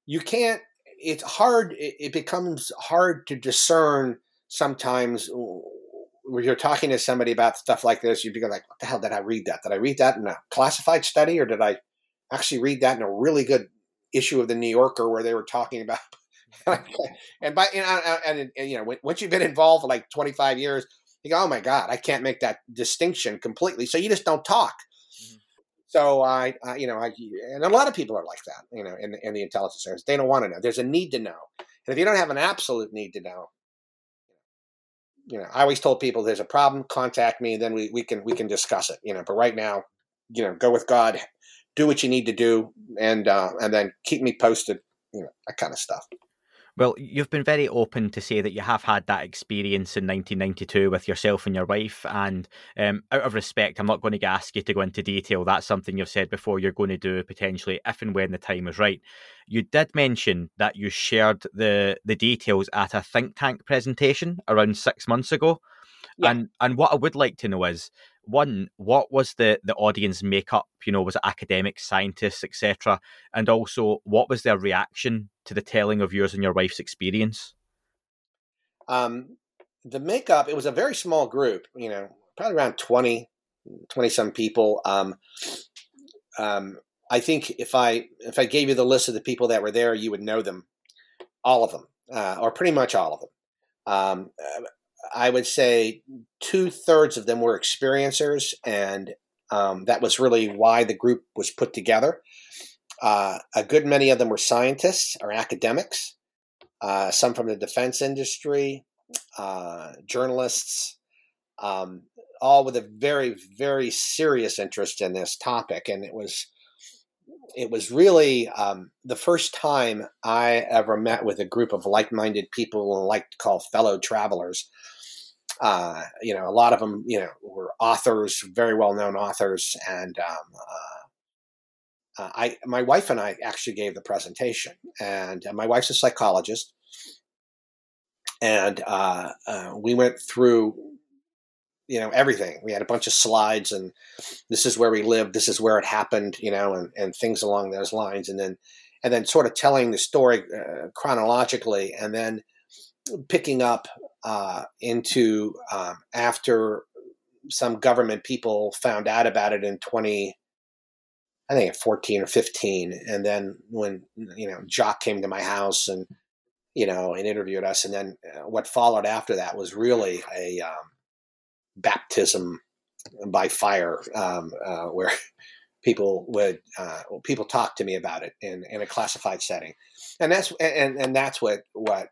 you can't it's hard it, becomes hard to discern sometimes when you're talking to somebody about stuff like this, you'd be like, what the hell did I read that? Did I read that in a classified study or did I actually read that in a really good issue of the New Yorker where they were talking about [LAUGHS] and by and, and, and, you know once you've been involved for like 25 years you go oh my god i can't make that distinction completely so you just don't talk so I, I, you know, I, and a lot of people are like that, you know, in, in the intelligence service. They don't want to know. There's a need to know. And if you don't have an absolute need to know, you know, I always told people there's a problem, contact me, then we, we can, we can discuss it, you know, but right now, you know, go with God, do what you need to do. And, uh, and then keep me posted, you know, that kind of stuff. Well, you've been very open to say that you have had that experience in 1992 with yourself and your wife. And um, out of respect, I'm not going to ask you to go into detail. That's something you've said before you're going to do potentially if and when the time is right. You did mention that you shared the, the details at a think tank presentation around six months ago. Yeah. And and what I would like to know is one, what was the the audience makeup? You know, was it academics, scientists, etc. And also, what was their reaction to the telling of yours and your wife's experience? Um, the makeup, it was a very small group. You know, probably around 20, 20 some people. Um, um, I think if I if I gave you the list of the people that were there, you would know them, all of them, uh, or pretty much all of them. Um, I would say two thirds of them were experiencers, and um, that was really why the group was put together. Uh, a good many of them were scientists or academics, uh, some from the defense industry, uh, journalists, um, all with a very, very serious interest in this topic. And it was it was really um, the first time I ever met with a group of like-minded people, like to call fellow travelers. Uh, you know, a lot of them, you know, were authors, very well-known authors, and um, uh, uh, I, my wife and I actually gave the presentation, and uh, my wife's a psychologist, and uh, uh, we went through you know everything. We had a bunch of slides and this is where we lived. This is where it happened you know and, and things along those lines. And then and then sort of telling the story uh, chronologically and then picking up uh, into um, after some government people found out about it in 20 i think at 14 or 15 and then when you know Jacques came to my house and you know and interviewed us and then uh, what followed after that was really a um, baptism by fire, um, uh, [LAUGHS] where people would uh, people talk to me about it in, in a classified setting, and that's and and that's what what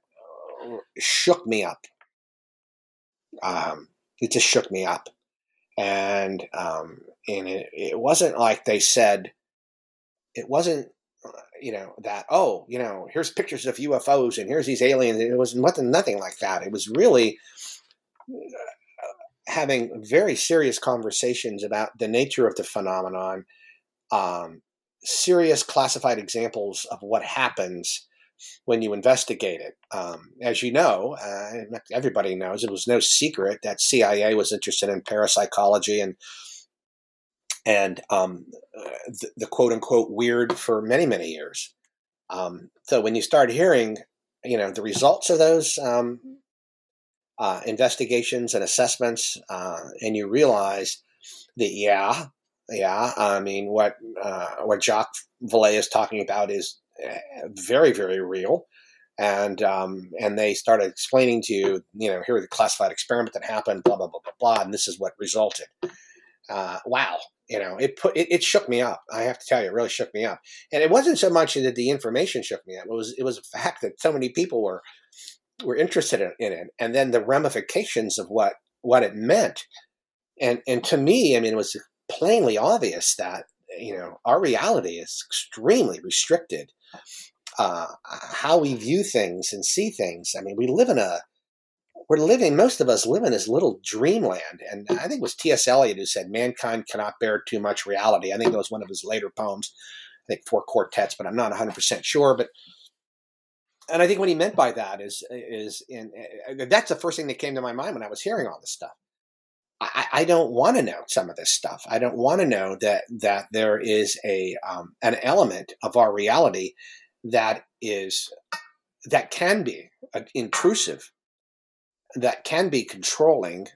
shook me up. Um, it just shook me up, and um, and it, it wasn't like they said. It wasn't you know that oh you know here's pictures of UFOs and here's these aliens. It was nothing nothing like that. It was really having very serious conversations about the nature of the phenomenon, um, serious classified examples of what happens when you investigate it. Um, as you know, uh, everybody knows it was no secret that CIA was interested in parapsychology and and um, the, the, quote unquote weird for many many years. Um, so when you start hearing, you know, the results of those um, uh, investigations and assessments, uh, and you realize that yeah, yeah, I mean what uh, what Jacques Vallée is talking about is very very real, and um, and they started explaining to you, you know, here the classified experiment that happened, blah blah blah blah blah, and this is what resulted. Uh, wow, you know, it put it, it, shook me up. I have to tell you, it really shook me up. And it wasn't so much that the information shook me up; it was it was a fact that so many people were were interested in, in it, and then the ramifications of what what it meant. And and to me, I mean, it was plainly obvious that you know our reality is extremely restricted. Uh, how we view things and see things. I mean, we live in a we're living. Most of us live in this little dreamland, and I think it was T.S. Eliot who said, "Mankind cannot bear too much reality." I think it was one of his later poems. I think four quartets, but I'm not 100 percent sure. But and I think what he meant by that is is in uh, that's the first thing that came to my mind when I was hearing all this stuff. I, I don't want to know some of this stuff. I don't want to know that that there is a um, an element of our reality that is that can be uh, intrusive, that can be controlling,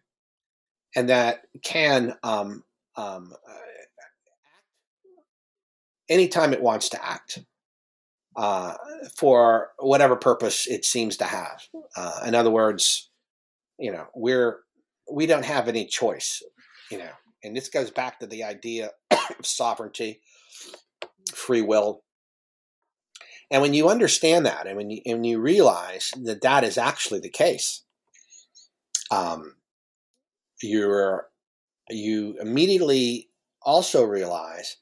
and that can um, um, anytime it wants to act uh, for whatever purpose it seems to have. Uh, in other words, you know, we're we don't have any choice, you know, and this goes back to the idea [COUGHS] of sovereignty, free will. And when you understand that, and when you and you realize that that is actually the case, um, you're you immediately also realize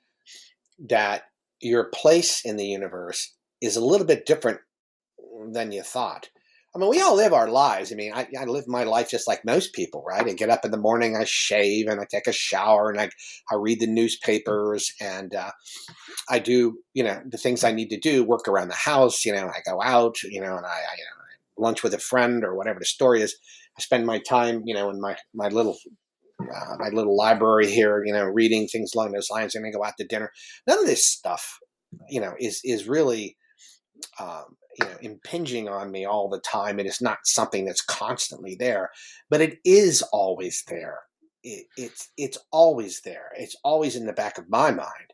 that your place in the universe is a little bit different than you thought. I mean, we all live our lives. I mean, I, I, live my life just like most people, right? I get up in the morning, I shave, and I take a shower, and I, I read the newspapers, and uh, I do, you know, the things I need to do, work around the house, you know, I go out, you know, and I, I you know, lunch with a friend or whatever the story is. I spend my time, you know, in my, my little uh, my little library here, you know, reading things along those lines, and I go out to dinner. None of this stuff, you know, is is really um, you know impinging on me all the time and it is not something that's constantly there but it is always there. It, it's it's always there. It's always in the back of my mind.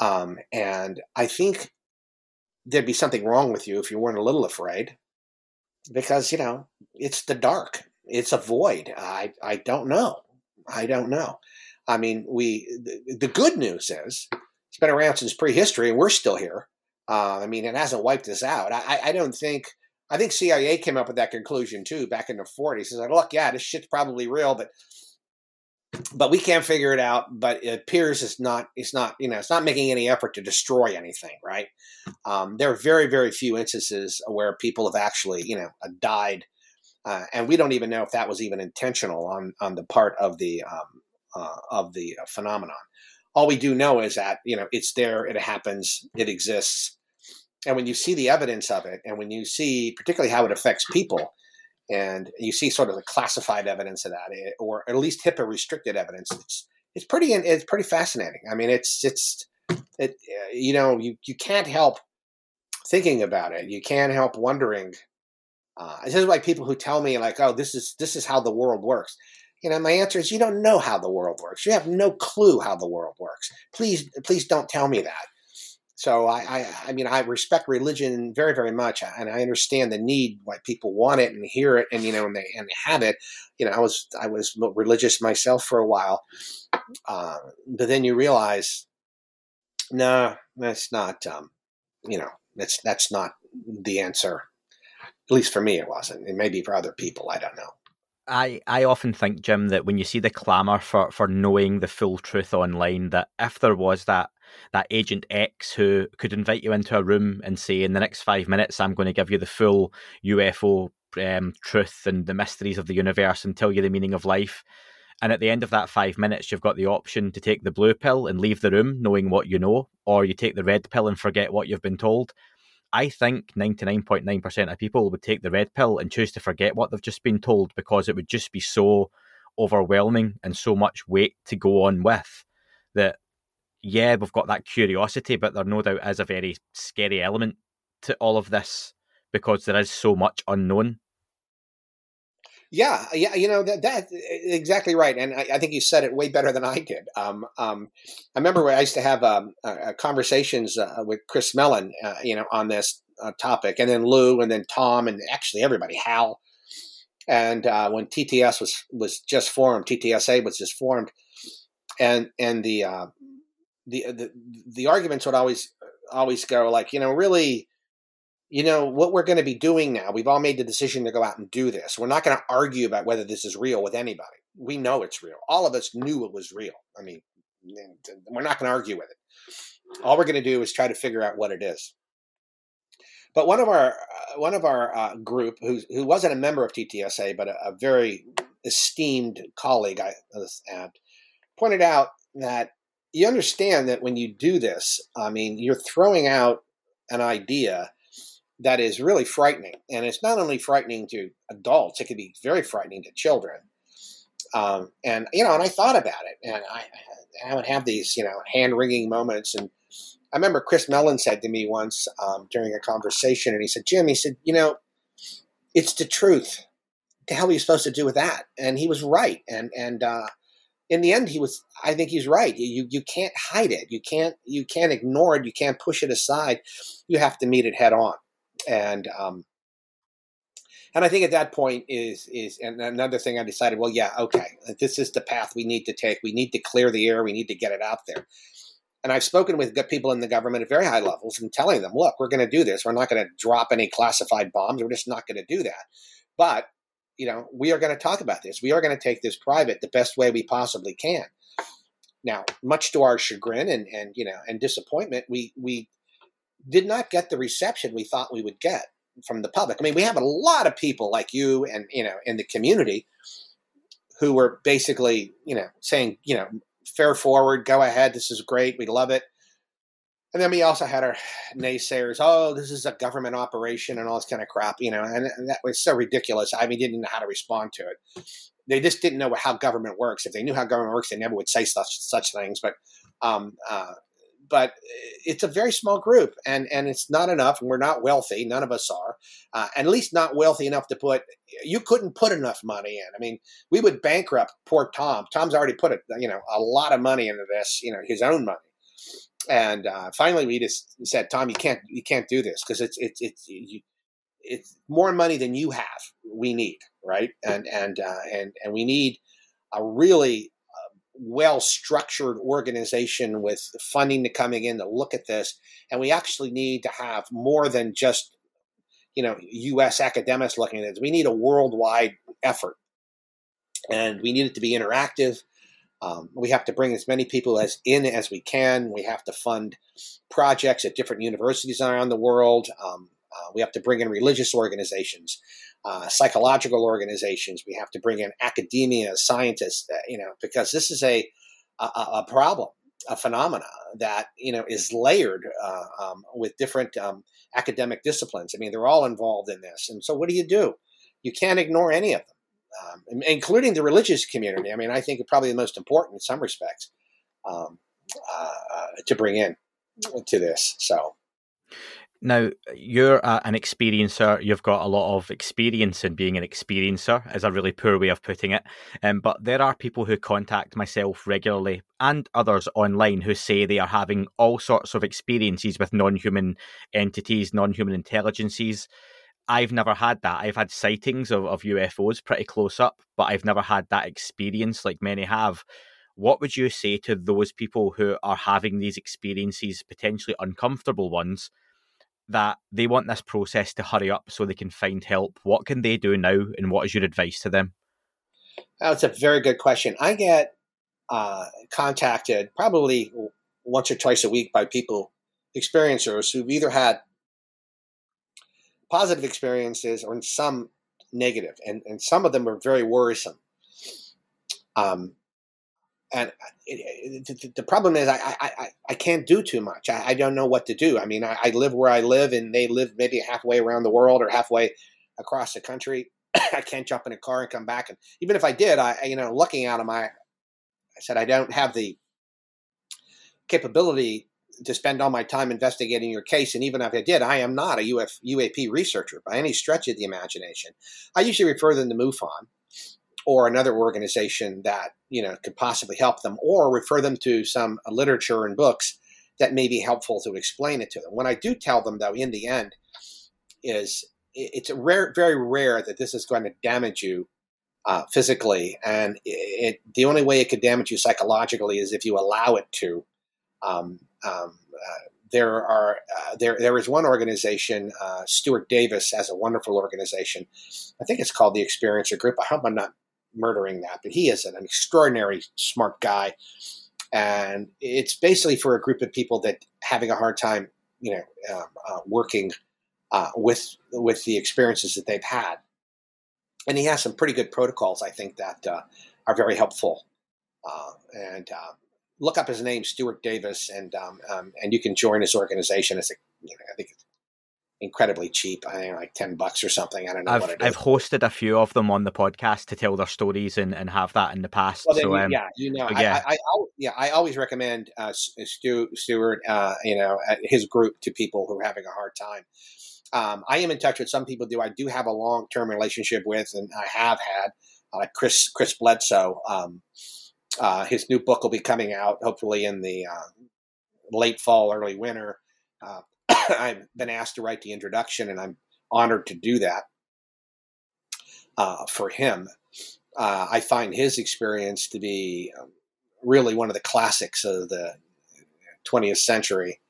Um, and i think there'd be something wrong with you if you weren't a little afraid because you know it's the dark. It's a void. I i don't know. I don't know. I mean we the, the good news is it's been around since prehistory and we're still here uh, I mean, it hasn't wiped us out. I, I don't think. I think CIA came up with that conclusion too back in the 40s. It's like, look, yeah, this shit's probably real, but but we can't figure it out. But it appears it's not. It's not. You know, it's not making any effort to destroy anything. Right? Um, there are very, very few instances where people have actually, you know, uh, died, uh, and we don't even know if that was even intentional on on the part of the um, uh, of the phenomenon. All we do know is that you know it's there, it happens, it exists, and when you see the evidence of it, and when you see particularly how it affects people, and you see sort of the classified evidence of that, eh, or at least HIPAA restricted evidence, it's it's pretty it's pretty fascinating. I mean, it's it's it eh, you know you you can't help thinking about it. You can't help wondering. Uh, this is why people who tell me like, "Oh, this is this is how the world works." You know, my answer is you don't know how the world works. You have no clue how the world works. Please, please don't tell me that. So I, I, I mean, I respect religion very, very much, and I understand the need why people want it and hear it, and you know, and they and they have it. You know, I was I was religious myself for a while, uh, but then you realize, no, that's not. Um, you know, that's that's not the answer. At least for me, it wasn't. It may be for other people. I don't know. I, I often think, Jim, that when you see the clamour for, for knowing the full truth online, that if there was that that agent X who could invite you into a room and say, in the next five minutes, I'm going to give you the full UFO um, truth and the mysteries of the universe and tell you the meaning of life. And at the end of that five minutes, you've got the option to take the blue pill and leave the room knowing what you know, or you take the red pill and forget what you've been told. I think 99.9% of people would take the red pill and choose to forget what they've just been told because it would just be so overwhelming and so much weight to go on with that, yeah, we've got that curiosity, but there no doubt is a very scary element to all of this because there is so much unknown. Yeah, yeah, you know that exactly right, and I, I, think you said it way better than I did. Um, um, I remember I used to have um, uh, conversations uh, with Chris Mellon, uh, you know, on this uh, topic, and then Lou, and then Tom, and actually everybody, Hal, and uh, when TTS was was just formed, TTSA was just formed, and and the uh, the the the arguments would always always go like, you know, really you know, what we're going to be doing now, we've all made the decision to go out and do this. We're not going to argue about whether this is real with anybody. We know it's real. All of us knew it was real. I mean, we're not going to argue with it. All we're going to do is try to figure out what it is. But one of our uh, one of our uh, group, who who wasn't a member of TTSA, but a, a very esteemed colleague, I uh, pointed out that you understand that when you do this, I mean, you're throwing out an idea that is really frightening. And it's not only frightening to adults, it can be very frightening to children. Um, and, you know, and I thought about it and I, I would have these, you know, hand wringing moments. And I remember Chris Mellon said to me once um, during a conversation, and he said, Jim, he said, you know, it's the truth. The hell are you supposed to do with that? And he was right. And, and, uh, in the end, he was. I think he's right. You you can't hide it. You can't you can't ignore it. You can't push it aside. You have to meet it head on and um, and I think at that point is is and another thing I decided. Well, yeah, okay, this is the path we need to take. We need to clear the air. We need to get it out there. And I've spoken with people in the government at very high levels and telling them, look, we're going to do this. We're not going to drop any classified bombs. We're just not going to do that. But you know, we are going to talk about this. We are going to take this private the best way we possibly can. Now, much to our chagrin and and you know and disappointment, we we did not get the reception we thought we would get from the public. I mean, we have a lot of people like you and you know in the community who were basically you know saying you know fair forward, go ahead, this is great, we love it. And then we also had our naysayers, oh, this is a government operation and all this kind of crap, you know, and, and that was so ridiculous. I mean, didn't know how to respond to it. They just didn't know how government works. If they knew how government works, they never would say such such things. But um, uh, but it's a very small group and and it's not enough and we're not wealthy none of us are uh, at least not wealthy enough to put you couldn't put enough money in. I mean we would bankrupt poor tom. Tom's already put a, you know a lot of money into this you know his own money. And uh, finally we just said tom you can't you can't do this because it's it's it's you, it's more money than you have we need right? And and uh, and and we need a really well structured organization with funding to coming in to look at this. And we actually need to have more than just, you know, US academics looking at this. We need a worldwide effort. And we need it to be interactive. Um, we have to bring as many people as in as we can. We have to fund projects at different universities around the world. Um, uh, we have to bring in religious organizations uh, psychological organizations. We have to bring in academia, scientists, uh, you know, because this is a, a, a problem, a phenomena that, you know, is layered uh, um, with different um, academic disciplines. I mean, they're all involved in this. And so what do you do? You can't ignore any of them, um, including the religious community. I mean, I think probably the most important in some respects um, uh, uh, to bring in to this. So now, you're an experiencer. You've got a lot of experience in being an experiencer, is a really poor way of putting it. Um, but there are people who contact myself regularly and others online who say they are having all sorts of experiences with non human entities, non human intelligences. I've never had that. I've had sightings of, of UFOs pretty close up, but I've never had that experience like many have. What would you say to those people who are having these experiences, potentially uncomfortable ones? That they want this process to hurry up so they can find help. What can they do now, and what is your advice to them? That's a very good question. I get uh, contacted probably once or twice a week by people, experiencers who've either had positive experiences or some negative, and, and some of them are very worrisome. Um, and uh, it, it, the problem is I, I, I, can't do too much. I, I, don't know what to do. I mean, I, I, live where I live, and they live maybe halfway around the world or halfway across the country. [COUGHS] I can't jump in a car and come back. And even if I did, I you know, looking out of my, I said I don't have the capability to spend all my time investigating your case. And even if I did, I am not a Uf, UAP researcher by any stretch of the imagination. I usually refer them to MUFON or another organization that you know could possibly help them, or refer them to some literature and books that may be helpful to explain it to them. What I do tell them, though, in the end, is it's rare, very rare that this is going to damage you uh, physically, and it, the only way it could damage you psychologically is if you allow it to. Um, um, uh, there are uh, there there is one organization, uh, Stuart Davis has a wonderful organization. I think it's called the Experiencer Group. I hope I'm not murdering that, but he is an extraordinary smart guy, and it's basically for a group of people that having a hard time, you know, um, uh, working uh, with with the experiences that they've had. And he has some pretty good protocols, I think, that uh, are very helpful. Uh, and uh, look up his name, Stuart Davis, and um, um, and you can join his organization. It's a, you know, I think incredibly cheap. I think like ten bucks or something. I don't know I've, what it is. I've hosted a few of them on the podcast to tell their stories and, and have that in the past. Well, so um, yeah, you know, yeah. I, I, I, yeah, I always recommend uh, Stu, Stuart, uh, you know, his group to people who are having a hard time. Um, I am in touch with some people who I do have a long term relationship with, and I have had uh, Chris Chris Bledsoe. Um, uh, his new book will be coming out hopefully in the uh, late fall, early winter. Uh, [COUGHS] I've been asked to write the introduction, and I'm honored to do that uh, for him. Uh, I find his experience to be um, really one of the classics of the 20th century.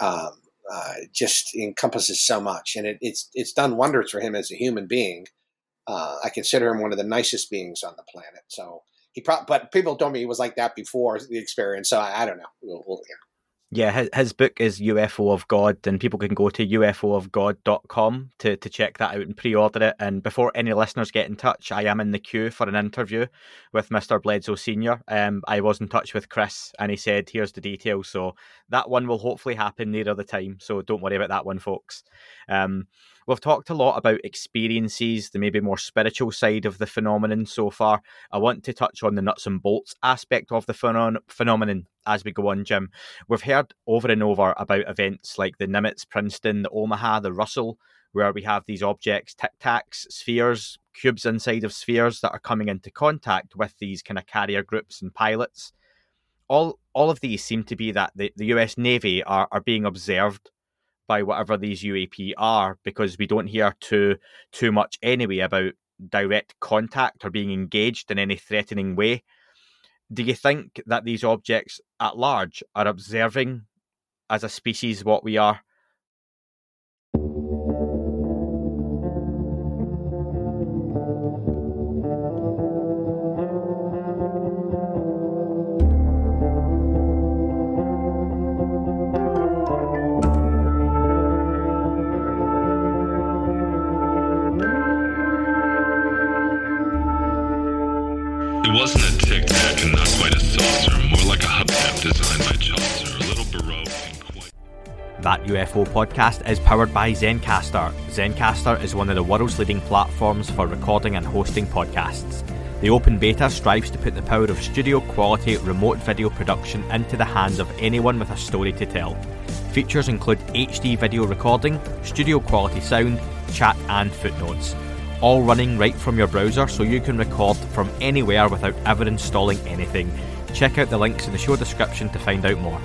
Um, uh, just encompasses so much, and it, it's it's done wonders for him as a human being. Uh, I consider him one of the nicest beings on the planet. So he, pro- but people told me he was like that before the experience. So I, I don't know. We'll, we'll, yeah. Yeah, his, his book is UFO of God, and people can go to ufoofgod.com to, to check that out and pre order it. And before any listeners get in touch, I am in the queue for an interview with Mr. Bledsoe Sr. Um, I was in touch with Chris, and he said, Here's the details. So that one will hopefully happen nearer the time. So don't worry about that one, folks. Um, We've talked a lot about experiences, the maybe more spiritual side of the phenomenon so far. I want to touch on the nuts and bolts aspect of the phenom- phenomenon as we go on, Jim. We've heard over and over about events like the Nimitz, Princeton, the Omaha, the Russell, where we have these objects, tic tacs, spheres, cubes inside of spheres that are coming into contact with these kind of carrier groups and pilots. All all of these seem to be that the, the US Navy are, are being observed by whatever these UAP are because we don't hear too too much anyway about direct contact or being engaged in any threatening way. Do you think that these objects at large are observing as a species what we are? That UFO podcast is powered by Zencastr. Zencastr is one of the world's leading platforms for recording and hosting podcasts. The open beta strives to put the power of studio quality remote video production into the hands of anyone with a story to tell. Features include HD video recording, studio quality sound, chat, and footnotes all running right from your browser so you can record from anywhere without ever installing anything. Check out the links in the show description to find out more.